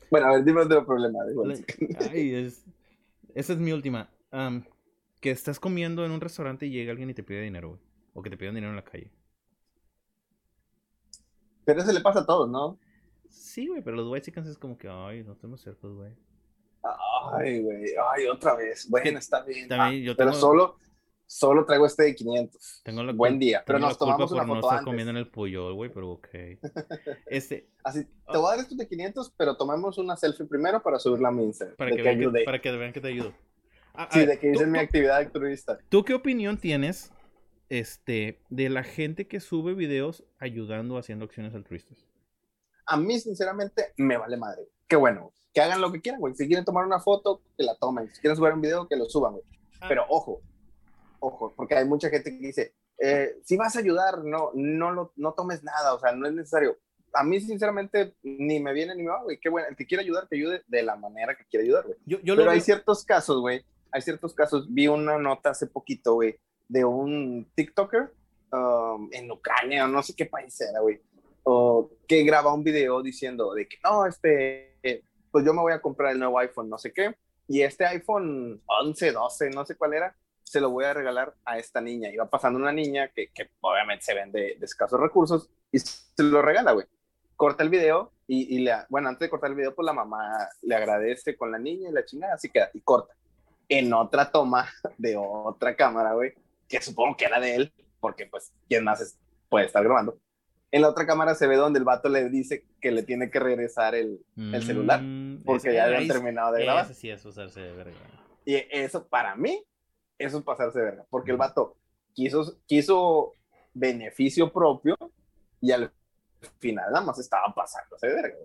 Bueno, a ver, dime otro problema. chicken. Ay, es, esa es mi última. Que estás comiendo en un restaurante y llega alguien y te pide dinero, güey. O que te piden dinero en la calle. Pero eso le pasa a todos, ¿no? Sí, güey, pero los white chickens es como que, ay, no estamos cercos, güey. Ay, güey. Ay, otra vez. Bueno, está bien. También Ah, yo pero solo, solo traigo este de 500. Tengo la Buen día. Pero nos tomamos una por no foto estar antes. comiendo en el pollo, güey, pero ok. Este, Así, te voy a dar estos de 500, pero tomemos una selfie primero para subirla a mi Instagram. para que, vean que, para que vean que te ayudo. Ah, Sí, ver, de que hice ¿tú- mi actividad altruista. ¿Tú qué opinión tienes este, de la gente que sube videos ayudando haciendo acciones altruistas? A mí, sinceramente, me vale madre. Qué bueno. Que hagan lo que quieran, güey. Si quieren tomar una foto, que la tomen. Si quieren subir un video, que lo suban, güey. Ah. Pero ojo, ojo, porque hay mucha gente que dice, eh, si vas a ayudar, no, no, lo, no tomes nada, o sea, no es necesario. A mí, sinceramente, ni me viene ni me va, güey. Qué bueno, el que quiere ayudar, que ayude de la manera que quiere ayudar, güey. Yo, yo Pero hay veo- ciertos casos, güey. Hay ciertos casos. Vi una nota hace poquito, güey, de un TikToker um, en Ucrania no sé qué país era, güey. O que graba un video diciendo de que no, este, pues yo me voy a comprar el nuevo iPhone, no sé qué. Y este iPhone 11, 12, no sé cuál era, se lo voy a regalar a esta niña. Va pasando una niña que, que obviamente se ven de, de escasos recursos y se lo regala, güey. Corta el video y, y le, bueno, antes de cortar el video, pues la mamá le agradece con la niña y la chingada, así queda, y corta. En otra toma de otra cámara, güey, que supongo que era de él, porque pues, ¿quién más es- puede estar grabando? En la otra cámara se ve donde el vato le dice que le tiene que regresar el, el celular, Mm, porque ya habían terminado de grabar. Sí es usarse de verga. Y eso, para mí, eso es pasarse de verga, porque el vato quiso, quiso beneficio propio y al final nada más estaba pasándose de verga.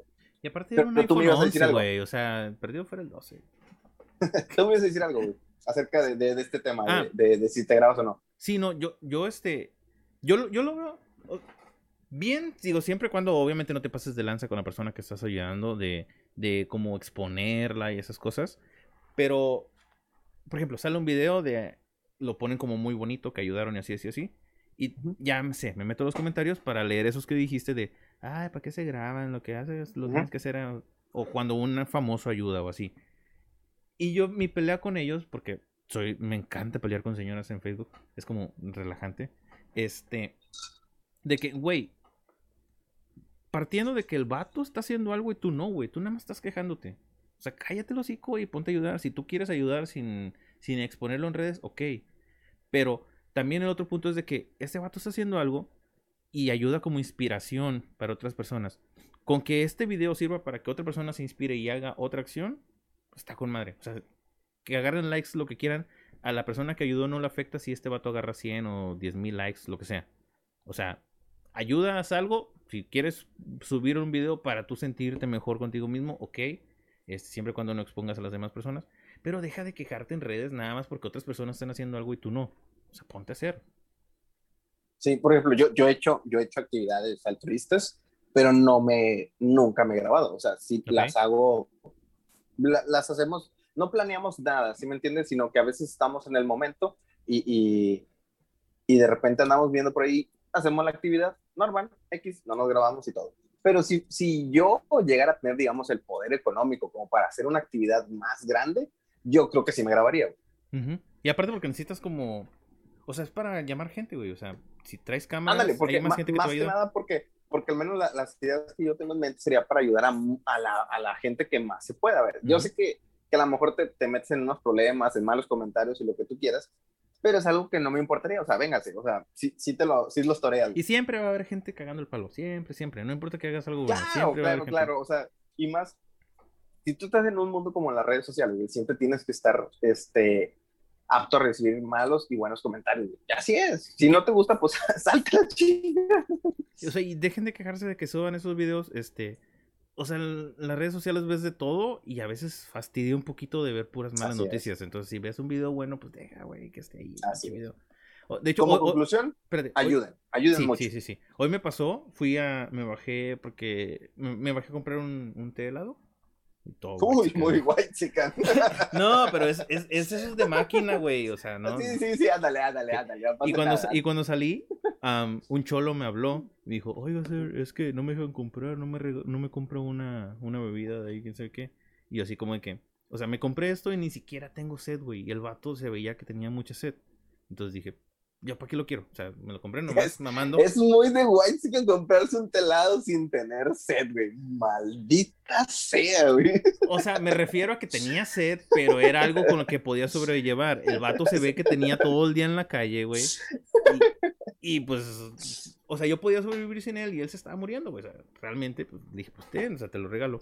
Y aparte era un tú me iPhone ibas a decir 11, algo. güey. O sea, perdido fuera el 12. Te voy a decir algo, güey, acerca de, de- de este tema, Ah. de, si te grabas o no. Sí, no, yo, yo este. Yo, lo- yo lo veo. Bien, digo, siempre cuando obviamente no te pases de lanza con la persona que estás ayudando, de, de cómo exponerla y esas cosas. Pero, por ejemplo, sale un video de. Lo ponen como muy bonito, que ayudaron y así, así, así. Y ya me sé, me meto a los comentarios para leer esos que dijiste de. Ay, ¿para qué se graban? Lo que haces, lo tienes que hacer. a- O cuando un famoso ayuda o así. Y yo, mi pelea con ellos, porque soy, me encanta pelear con señoras en Facebook, es como relajante. Este, de que, güey, partiendo de que el vato está haciendo algo y tú no, güey, tú nada más estás quejándote. O sea, cállate el hocico y ponte a ayudar. Si tú quieres ayudar sin, sin exponerlo en redes, ok. Pero también el otro punto es de que este vato está haciendo algo y ayuda como inspiración para otras personas. Con que este video sirva para que otra persona se inspire y haga otra acción, está con madre. O sea, que agarren likes lo que quieran. A la persona que ayudó no le afecta si este vato agarra 100 o 10 mil likes, lo que sea. O sea, ayudas algo. Si quieres subir un video para tú sentirte mejor contigo mismo, ok. Este, siempre cuando no expongas a las demás personas. Pero deja de quejarte en redes nada más porque otras personas están haciendo algo y tú no. O sea, ponte a hacer. Sí, por ejemplo, yo, yo, he hecho, yo he hecho actividades altruistas, pero no me, nunca me he grabado. O sea, sí Ok. las hago, las hacemos, no planeamos nada, ¿sí me entiendes? Sino que a veces estamos en el momento y, y, y de repente andamos viendo por ahí, hacemos la actividad normal, X, no nos grabamos y todo. Pero si, si yo llegara a tener, digamos, el poder económico como para hacer una actividad más grande, yo creo que sí me grabaría. güey. Ujú. Y aparte porque necesitas como... O sea, es para llamar gente, güey. O sea, si traes cámaras, Ándale, porque hay más gente que más te va a que nada porque, porque al menos la- las ideas que yo tengo en mente sería para ayudar a, a la, a la gente que más se pueda ver. Yo Ujú. sé que, que a lo mejor te, te metes en unos problemas, en malos comentarios y lo que tú quieras, pero es algo que no me importaría. O sea, véngase, o sea, sí, sí, te lo, sí los toreas. Y siempre va a haber gente cagando el palo. Siempre, siempre. No importa que hagas algo bueno. Claro, siempre va a haber claro, claro. O sea, y más, si tú estás en un mundo como las redes sociales, siempre tienes que estar este, apto a recibir malos y buenos comentarios. así es. Si no te gusta, pues salte la chinga. O sea, y dejen de quejarse de que suban esos videos, este... O sea, en las redes sociales ves de todo y a veces fastidia un poquito de ver puras malas Así es. noticias. Entonces, si ves un video bueno, pues deja, güey, que esté ahí. Así video. O- De hecho, Como hoy- conclusión, espérate, hoy- ayuden, ayuden Sí, mucho. sí, sí, sí. Hoy me pasó, fui a, me bajé porque me, me bajé a comprar un, un té helado. Todo, Uy, muy guay, chica. No, pero es, es, es esos de máquina, güey, o sea, ¿no? Sí, sí, sí, ándale, ándale, ándale. no pasa Y cuando, nada. y cuando salí, am, un cholo me habló, me dijo, oiga, es que no me dejan comprar, no me, no me compro una, una bebida de ahí, quién sabe qué. Y yo así como de que, o sea, me compré esto y ni siquiera tengo sed, güey. Y el vato se veía que tenía mucha sed. Entonces dije, ¿yo para qué lo quiero? O sea, me lo compré nomás, Es- mamando. Es muy de guay chica comprarse un telado sin tener sed, güey. Maldita sea, güey. O sea, me refiero a que tenía sed, pero era algo con lo que podía sobrellevar. El vato se ve que tenía todo el día en la calle, güey. Y, y, pues, o sea, yo podía sobrevivir sin él y él se estaba muriendo, güey. O sea, realmente, pues dije, pues ten, o sea, te lo regalo.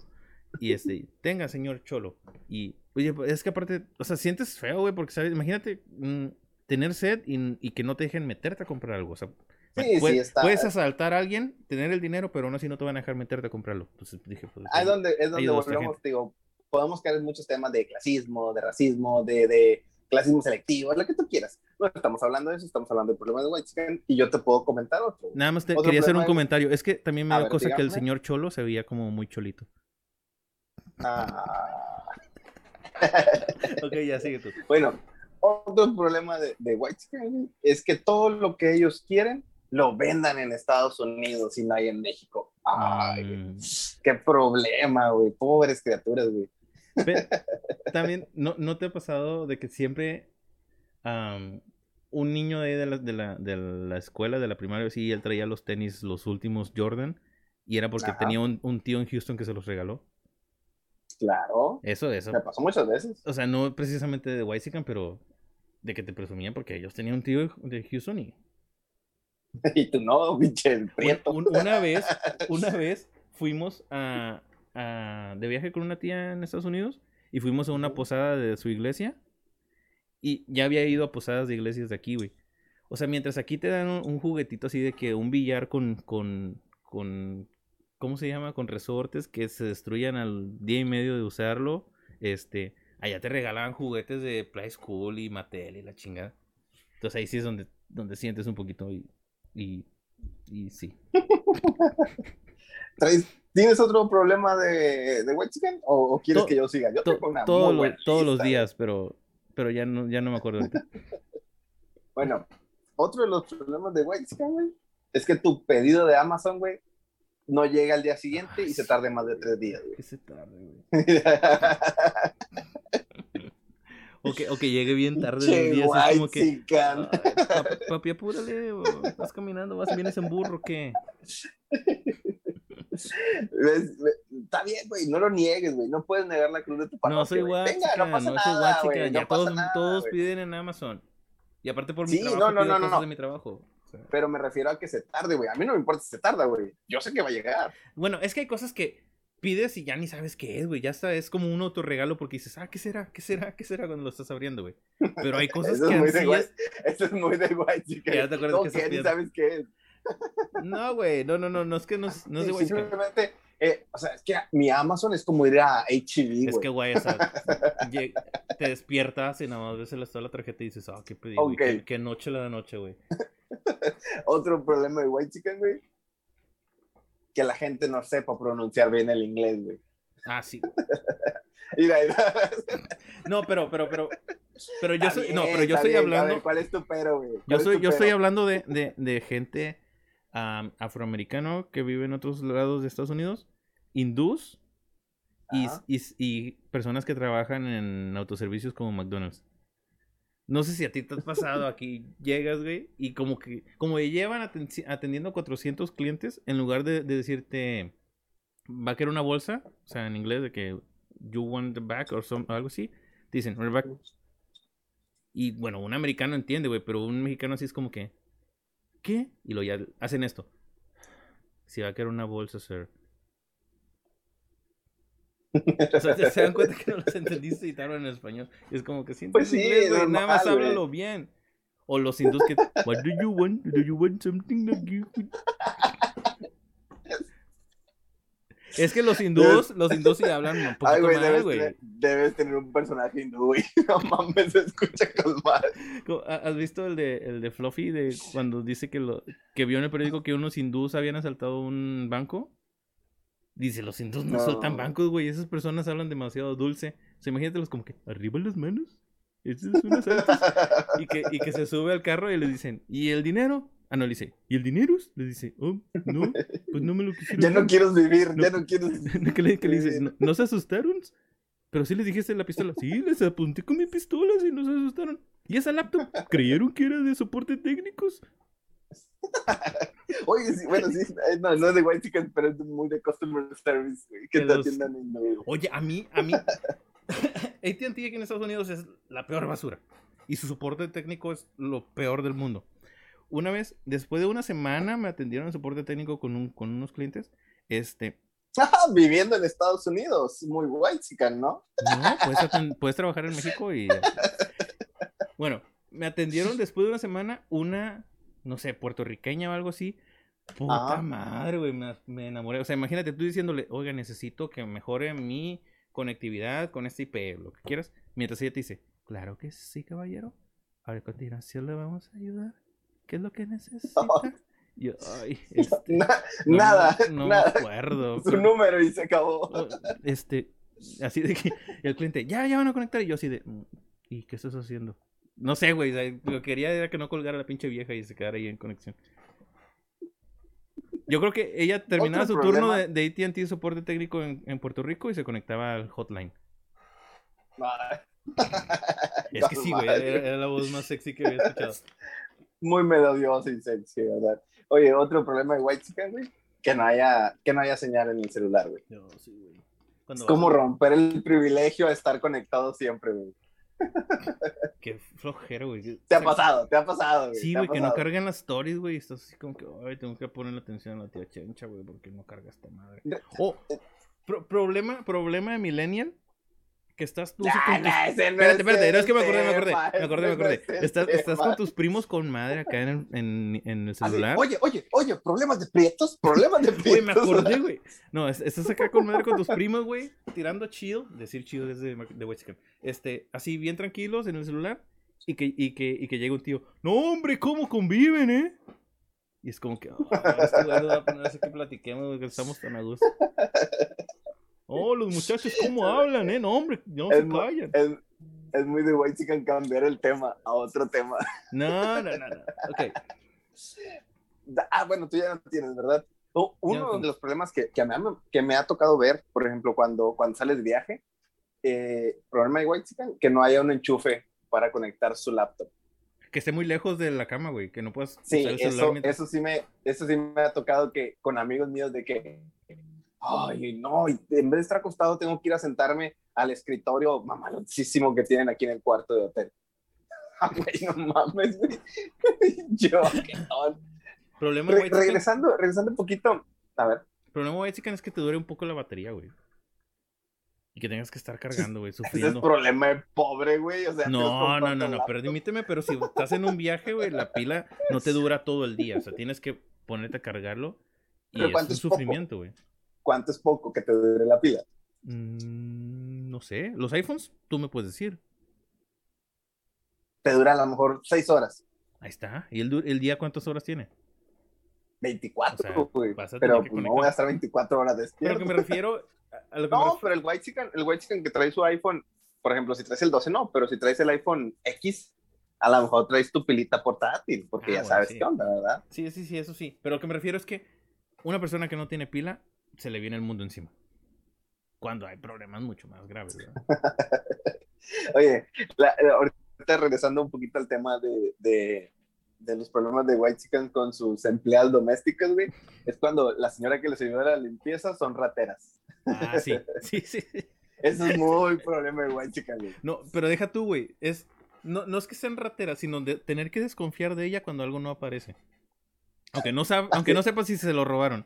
Y este, tenga, señor Cholo. Y, oye, pues, es que aparte, o sea, sientes feo, güey, porque, ¿sabes? Imagínate mm, tener sed y, y que no te dejen meterte a comprar algo. O sea, Sí, puede- sí, está. puedes asaltar a alguien, tener el dinero, pero aún así no te van a dejar meterte a comprarlo. Entonces dije, pues. Ahí es donde, es donde volvemos, digo, podemos caer en muchos temas de clasismo, de racismo, de, de clasismo selectivo, lo que tú quieras. no estamos hablando de eso, estamos hablando del problema de White Chicken y yo te puedo comentar otro. Nada más te, quería hacer un comentario. Es que también me A da ver, cosa que el señor Cholo se veía como muy cholito. Ah, Ok, ya sigue tú. bueno, otro problema de, de White Chicken es que todo lo que ellos quieren lo vendan en Estados Unidos y no hay en México. Ay, Mm. qué problema, güey. Pobres criaturas, güey. También, ¿no, ¿no te ha pasado de que siempre un niño de, ahí de, la, de, la, de la escuela, de la primaria, sí, él traía los tenis, los últimos Jordan, y era porque Ajá. tenía un, un tío en Houston que se los regaló? Claro, Eso, eso. me pasó muchas veces. O sea, no precisamente de Wysican, pero de que te presumían porque ellos tenían un tío de Houston y... Y tú no, pinche Un- prieto. un- una vez, una vez fuimos a, a- de viaje con una tía en Estados Unidos y fuimos a una posada de su iglesia y ya había ido a posadas de iglesias de aquí, güey. O sea, mientras aquí te dan un, un juguetito así de que un billar con, con, con, ¿cómo se llama? Con resortes que se destruyan al día y medio de usarlo, este, allá te regalaban juguetes de Play School y Mattel y la chingada. Entonces ahí sí es donde, donde sientes un poquito y, y, y sí. ¿Traes- ¿Tienes otro problema de, de White Chicken o, o quieres To- que yo siga? Yo To- tengo una muy buena todos los días, pero, pero ya no, ya no me acuerdo. Bueno, otro de los problemas de White Chicken, güey, es que tu pedido de Amazon, güey, no llega al día siguiente y se tarde más de tres días, güey. Que se tarde, güey. O que, o que llegue bien tarde del día, White como que. Chicken. "Ay, papi, papi, apúrale, vas caminando, vas, vienes en burro, ¿qué? Está bien, güey, no lo niegues, güey. No puedes negar la cruz de tu parroquia. No soy. Venga, guachica, no pasa no soy nada, ya no pasa todos, nada, todos piden en Amazon. Y aparte por mi Sí, trabajo no, no, pido no, no, cosas no. de mi trabajo. o sea. Pero me refiero a que se tarde, güey. A mí no me importa si se tarda, güey. Yo sé que va a llegar. Bueno, es que hay cosas que pides y ya ni sabes qué es, güey. Ya está, es como un autorregalo porque dices, ah, ¿qué será? ¿Qué será? ¿Qué será cuando lo estás abriendo, güey? Pero hay cosas Eso que es muy de ansías- guay. Eso es muy de guay, chica. Ya te acuerdas ¿Cómo que ni sabes qué es? No, güey, no, no, no, no es que no, es- no es de güey. Simplemente, eh, o sea, es que mi Amazon es como ir a HB, Es que, güey, o sea, te despiertas y nada más ves el la tarjeta y dices, ah, qué pedí, güey, Ok. qué, qué noche la de noche, güey. Otro problema de White Chicken, güey. Que la gente no sepa pronunciar bien el inglés, güey. Ah, sí. No, pero, pero, pero, pero yo soy, no, bien, pero yo estoy bien. Hablando, ver, ¿Cuál es tu pero, güey? yo ¿Cuál es soy, yo estoy hablando de, de, de gente am, afroamericano que vive en otros lados de Estados Unidos, hindús y, y, y personas que trabajan en autoservicios como McDonald's. No sé si a ti te has pasado aquí, llegas, güey, y como que, como llevan aten- atendiendo a 400 clientes, en lugar de, de decirte, va a querer una bolsa, o sea, en inglés, de que you want the back or some, algo así, te dicen, "We're back". Y bueno, un americano entiende, güey, pero un mexicano así es como que, ¿qué? Y lo ya hacen esto. Si va a querer una bolsa, sir. O sea, se dan cuenta que no los entendiste y te hablan en español. Y es como que sientes Pues sí, inglés, güey, nada más normal, háblalo bien. O los hindús que, what do you want? Do you want something that you could-" Es que los hindús, los hindús sí hablan un poquito Ay, mal, debes, güey. tener- debes tener un personaje hindú, güey. No mames, se escucha con madre. Co- ¿ha- ¿Has visto el de, el de Fluffy de cuando dice que lo que vio en el periódico que unos hindús habían asaltado un banco? Dice, los hindús no, No. asaltan bancos, güey. Esas personas hablan demasiado dulce. O sea, imagínatelos como que, arriba las manos. Eso es un asalto. y, que, y que se sube al carro y le dicen, ¿y el dinero? Ah, no, le dice, ¿y el dinero? Le dice, oh, no, pues no me lo quisieron. Ya no dar". quiero vivir, ya No. no quiero ¿Qué le, qué le dices? ¿No, no se asustaron? Pero sí les dijiste la pistola. Sí, les apunté con mi pistola y no se asustaron. ¿Y esa laptop? ¿Creyeron que era de soporte técnicos? Oye, sí, bueno, sí, eh, no, no es de White Chicken, pero es muy de customer service, güey, que Que te los- atiendan en. Oye, a mí, a mí, AT&T aquí en Estados Unidos es la peor basura. Y su soporte técnico es lo peor del mundo. Una vez, después de una semana, me atendieron en soporte técnico con, un, con unos clientes. Este, viviendo en Estados Unidos, muy White Chicken, ¿no? no, puedes, puedes trabajar en México y... Bueno, me atendieron después de una semana una, no sé, puertorriqueña o algo así. Puta Ah. madre, güey, me, me enamoré. O sea, imagínate tú diciéndole, oiga, necesito que mejore mi conectividad con este IP, lo que quieras. Mientras ella te dice, claro que sí, caballero. A continuación le vamos a ayudar. ¿Qué es lo que necesita? Yo, ay, este, Na- no, nada, no nada. me acuerdo. Su pero- número y se acabó. Este, así de que el cliente, ya, ya van a conectar. Y yo así de, "Mm, ¿y qué estás haciendo? No sé, güey. o sea, Lo que quería era que no colgara la pinche vieja y se quedara ahí en conexión. Yo creo que ella terminaba su turno de, de ATT soporte técnico en, en Puerto Rico y se conectaba al hotline. Ay. Es que sí, güey. Madre. Era, era la voz más sexy que había escuchado. Muy melodioso y sexy, ¿verdad? Oye, otro problema de White Chicken, güey, que no haya, que no haya señal en el celular, güey. No, sí, güey. Es como romper el privilegio de estar conectado siempre, güey. Qué flojero, güey. Te O ha pasado, te ha pasado, güey. Sí, güey, que no cargan las stories, güey. Estás así como que, ay, tengo que ponerle atención a la tía Chencha, güey, porque no carga esta madre. De- O, pro- problema, problema de Millennial, que estás tú así Nah, con tus- nah, ese no Espérate, espérate, no, es que me acordé, me acordé, me acordé, me no acordé. Estás, con tus primos con madre acá en, el- en, en el Así, celular. oye, oye, oye, problemas de prietos, problemas de prietos. Güey, me acordé, güey. No, es- estás acá con madre con tus primos, güey, tirando chill. Decir chill es de, de Mexican. Este, así bien tranquilos en el celular. Y que, y que, y que llega un tío. No, hombre, ¿cómo conviven, eh? Y es como que, "Ah, este güey nos va a poner así que platiquemos, estamos tan a gusto. Oh, los muchachos, ¿cómo hablan, eh? No, hombre, no se Es mu- callan. Es, es muy de White Chicken cambiar el tema a otro tema. No, no, no, no. Ok. Ah, bueno, tú ya no tienes, ¿verdad? Uno de los problemas que, que, me ha, que me ha tocado ver, por ejemplo, cuando, cuando sales de viaje, eh, problema de White Chicken, que no haya un enchufe para conectar su laptop. Que esté muy lejos de la cama, güey. Que no puedas Sí, usar el celular eso, mientras- eso, sí me, eso sí me ha tocado que con amigos míos de que, ay, no, y en vez de estar acostado tengo que ir a sentarme al escritorio mamalosísimo que tienen aquí en el cuarto de hotel. Ah, güey, no mames, güey. Yo, qué. Problema Re- Chicken- regresando, regresando un poquito, a ver, problema White Chicken es que te dure un poco la batería, güey. Y que tengas que estar cargando, güey, ese es sufriendo. problema de pobre, güey. O sea, No, no, no, no, laptop. permíteme, pero si estás en un viaje, güey, la pila no te dura todo el día. O sea, tienes que ponerte a cargarlo. Y Pero es ¿cuánto un es poco? sufrimiento, güey. ¿Cuánto es poco que te dure la pila? Mm, no sé. Los iPhones, tú me puedes decir. Te dura a lo mejor 6 horas, Ahí está. ¿Y el, el día cuántas horas tiene? 24, O sea, güey. vas a tener Pero pues, no voy a estar 24 horas Pero despierto. lo que me refiero. A, a lo que me No, pero el White Chicken, el White Chicken que trae su iPhone, por ejemplo, si traes el 12, no, pero si traes el iPhone X, a lo mejor traes tu pilita portátil, porque Ah, ya bueno, sabes sí. qué onda, ¿verdad? Sí, sí, sí, eso sí. Pero lo que me refiero es que una persona que no tiene pila se le viene el mundo encima. Cuando hay problemas mucho más graves. Oye, la- eh, ahorita regresando un poquito al tema de, de, de los problemas de White Chicken con sus empleadas domésticas, güey, es cuando la señora que les ayuda a la limpieza son rateras. Ah, sí, sí, sí. Eso es muy problema de White Chicken, güey. No, pero deja tú, güey. Es, no, no es que sean rateras, sino de tener que desconfiar de ella cuando algo no aparece. Aunque no, sab- aunque no sepa si se lo robaron.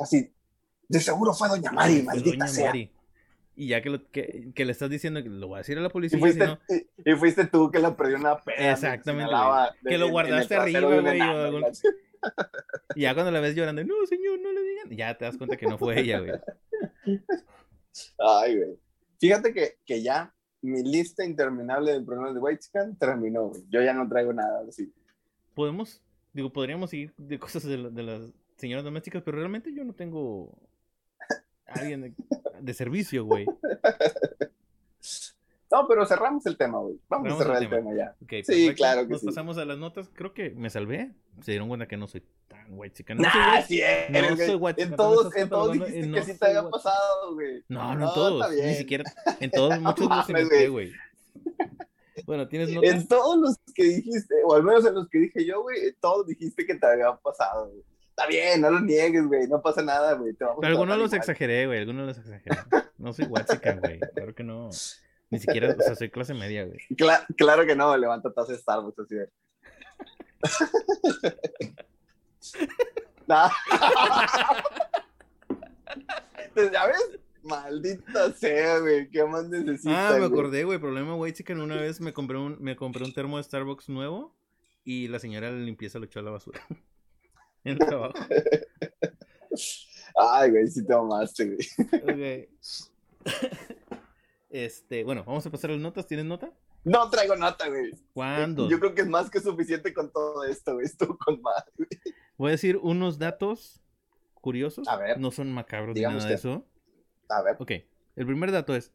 Así, de seguro fue Doña Mari, maldita Doña sea. Mari. Y ya que, lo- que, que le estás diciendo que lo voy a decir a la policía, si fuiste, y, y fuiste tú que la perdió una peda. Exactamente. Que lo guardaste arriba, güey, algún- y ya cuando la ves llorando, no, señor, no le digan. Ya te das cuenta que no fue ella, güey. Ay, güey. Fíjate que, que ya mi lista interminable de problemas de White Chicken terminó, güey. Yo ya no traigo nada así. Podemos, digo, podríamos ir de cosas de, de las señoras domésticas, pero realmente yo no tengo a alguien de, de servicio, güey. No, pero cerramos el tema, güey. Vamos Cerramos a cerrar el el tema. ya. Ok, Sí, perfecto. claro que Nos sí. pasamos a las notas. Creo que me salvé. Se dieron cuenta que no soy tan white chica. No, soy Nah, white- sí no soy white En todos, en todos dijiste no que sí soy te había pasado, güey. no, no, en todos. Ni siquiera. En todos, muchos No mames, inventé, güey. Bueno, ¿tienes notas? En todos los que dijiste, o al menos en los que dije yo, güey, en todos dijiste que te había pasado, güey. Está bien, no lo niegues, güey. No pasa nada, güey. Te Pero algunos los igual. exageré, güey. Algunos los exageré. No soy white chica, güey. Claro que no. Ni siquiera, o sea, soy clase media, güey. Cla- claro que no, levanta taza de Starbucks así de. Nah. Pues, ¿Ya ves? Maldita sea, güey. ¿Qué más necesitas? Ah, me acordé, güey. Problema, güey, chica. Una vez me compré un, me compré un termo de Starbucks nuevo y la señora de limpieza lo echó a la basura. en el trabajo. Ay, güey, sí te mamaste, güey. Ok. Este, bueno, vamos a pasar a las notas. ¿Tienes nota? No traigo nota, güey. ¿Cuándo? Yo creo que es más que suficiente con todo esto, güey. Estuvo con más. Voy a decir unos datos curiosos. A ver. No son macabros ni nada de usted. eso. A ver. Ok. El primer dato es: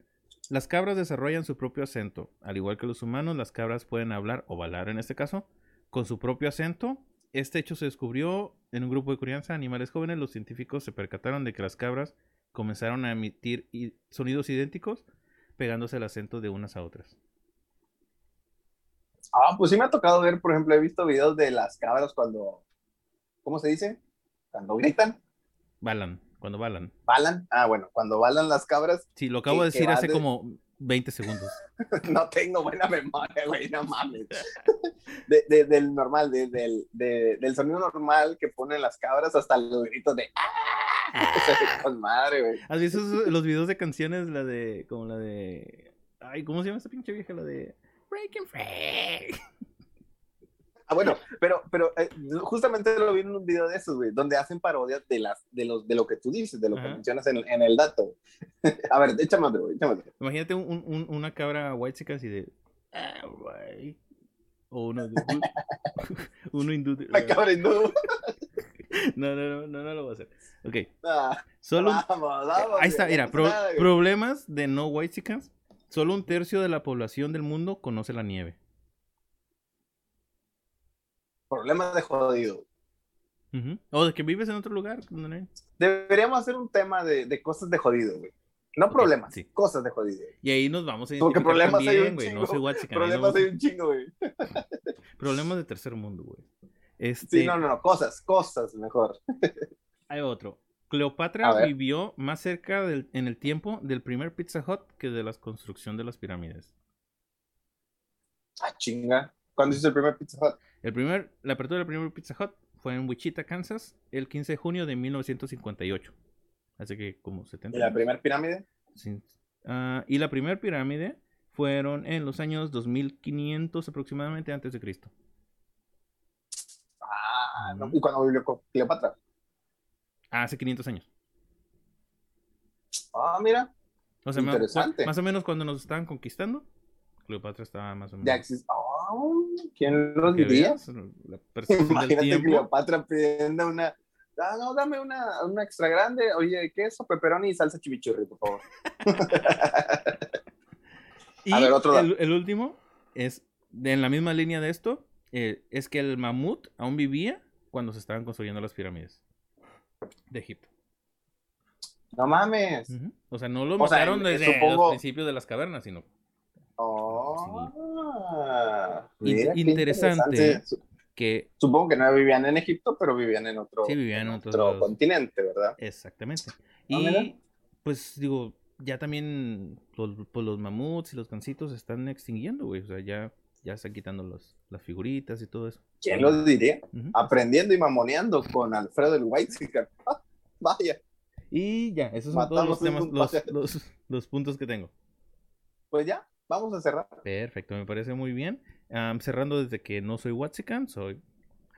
las cabras desarrollan su propio acento. Al igual que los humanos, las cabras pueden hablar o bailar en este caso con su propio acento. Este hecho se descubrió en un grupo de crianza de animales jóvenes. Los científicos se percataron de que las cabras comenzaron a emitir sonidos idénticos pegándose el acento de unas a otras. Ah, pues sí me ha tocado ver, por ejemplo, he visto videos de las cabras cuando, ¿cómo se dice? Cuando gritan, Balan, cuando balan. balan. Ah, bueno, cuando balan las cabras, Sí, lo acabo Que- de decir hace de- como 20 segundos. no tengo buena memoria, güey, no mames. De- de- del normal, de- del, de- del sonido normal que ponen las cabras hasta los gritos de ¡Ah! Con madre, güey. ¿Has visto los videos de canciones? La de. Como la de. Ay, ¿cómo se llama esta pinche vieja? La de. Breaking Free. Ah, bueno, pero, pero eh, justamente lo vi en un video de esos, güey, donde hacen parodias de las, de los, de lo que tú dices, de lo que mencionas en, en el dato. A ver, échame otro, güey, échame otro. Imagínate un- un- una cabra white chica así de. "Ah, güey". O uno. de- uno hindú. de- La cabra hindú. No, no, no, no, no lo voy a hacer. Ok. Ah, Solo. vamos, vamos. Ahí está, mira. pro- problemas de no white chicas. Solo un tercio de la población del mundo conoce la nieve. Problemas de jodido. O de que vives en otro lugar. no hay- Deberíamos hacer un tema de, de cosas de jodido, güey. No problemas, sí. cosas de jodido. Y ahí nos vamos a Porque problemas hay también, un güey. No chingo. nos Problemas a- hay un chingo, güey. Problemas de tercer mundo, güey. Este, Sí, no, no, no, cosas, cosas mejor. Hay otro. Cleopatra vivió más cerca del- en el tiempo del primer Pizza Hut que de la construcción de las pirámides. Ah, chinga. ¿Cuándo hizo el primer Pizza Hut? El primer, la apertura del primer Pizza Hut fue en Wichita, Kansas, el 15 de junio de 1958. Así que como 70 ¿Y la primera pirámide? Sí. Ah, y la primera pirámide fueron en los años 2500 aproximadamente antes de Cristo. Ah, no. ¿Y cuándo vivió Cleopatra? Ah, hace 500 años. Ah, mira, O sea, ma- Interesante. más o menos cuando nos estaban conquistando, Cleopatra estaba más o menos. ya existe. ¿Quién lo que diría? la Imagínate. Cleopatra pidiendo una. Ah, no, dame una, una extra grande. Oye, queso, pepperoni y salsa chimichurri, por favor. Y A ver, otro el, el último es en la misma línea de esto, eh, es que el mamut aún vivía cuando se estaban construyendo las pirámides de Egipto. No mames. O sea, no lo O sea, mataron el- desde supongo- los principios de las cavernas, sino Oh, Mira qué interesante. Que Supongo que no vivían en Egipto, pero vivían en otro, Sí, vivían en otros otro lados. continente, ¿verdad? exactamente. Ah, Y pues digo, ya también los, pues, los mamuts y los gancitos se están extinguiendo, güey. O sea, ya, ya están quitando los, las figuritas y todo eso. ¿Quién lo diría? Aprendiendo y mamoneando con Alfredo el White vaya, Y ya, esos son todos los temas, los, los puntos que tengo. pues ya, vamos a cerrar. Perfecto, me parece muy bien. Am, cerrando desde que no soy Watsican, soy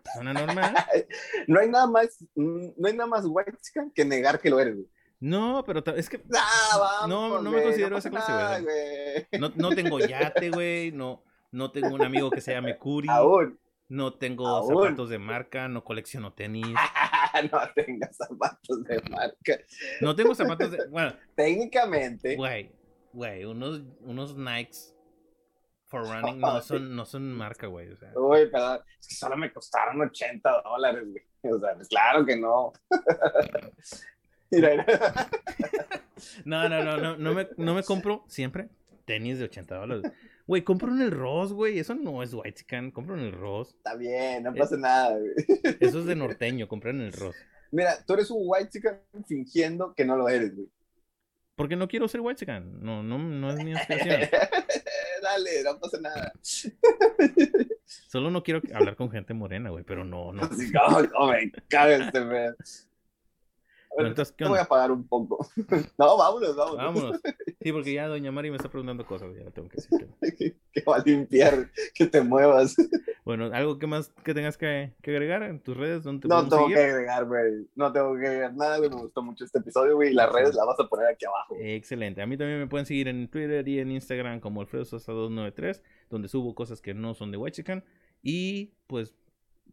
persona normal. No hay nada más, no hay nada más white que negar que lo eres, güey. No, pero es que Ah, vamos, No, no me considero pasa esa clase, nada, güey. güey. no, no tengo yate, güey. No, no tengo un amigo que se llame Curi. Aún, No tengo Aún. zapatos de marca. No colecciono tenis. no tengas zapatos de marca. No tengo zapatos de. Bueno, Técnicamente, güey, güey, unos, unos Nikes for running no son, no son marca, güey. O sea, uy, pero es que solo me costaron 80 dólares, güey. O sea, pues claro que no. Mira, mira. no, no, no, no, no me, no me compro siempre tenis de 80 dólares. Güey, compro en el Ross, güey. Eso no es white chican. Compro en el Ross. Está bien, no Eh. pasa nada, güey. Eso es de norteño, comprar en el Ross. Mira, tú eres un white chicken fingiendo que no lo eres, güey. Porque no quiero ser white chican. No, no, no es mi aspiración. Dale, no pasa nada. Solo no quiero hablar con gente morena, güey. Pero no, no. Me caga este entonces, ¿qué Te voy a pagar un poco. No, vámonos, vámonos. Vámonos. Sí, porque ya Doña Mari me está preguntando cosas. Ya tengo que decir. que va a limpiar, que te muevas. Bueno, ¿algo que más que tengas que, agregar en tus redes? no tengo que agregar, güey. No tengo que agregar nada, güey. Me gustó mucho este episodio, güey. Y las redes las vas a poner aquí abajo. Excelente. A mí también me pueden seguir en Twitter y en Instagram como Alfredo Sosa 293, donde subo cosas que no son de Huachican. Y pues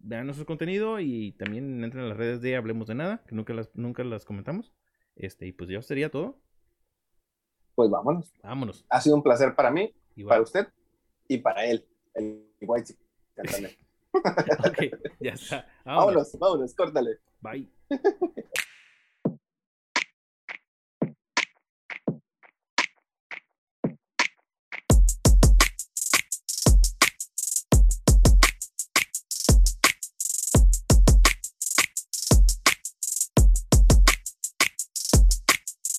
vean nuestro contenido y también entren a las redes de Hablemos de Nada, que nunca las, nunca las comentamos. Este, y pues ya sería todo. Pues vámonos. Vámonos. Ha sido un placer para mí, para usted y para él, el White ok, ya está. Vámonos, vámonos, córtale. Bye.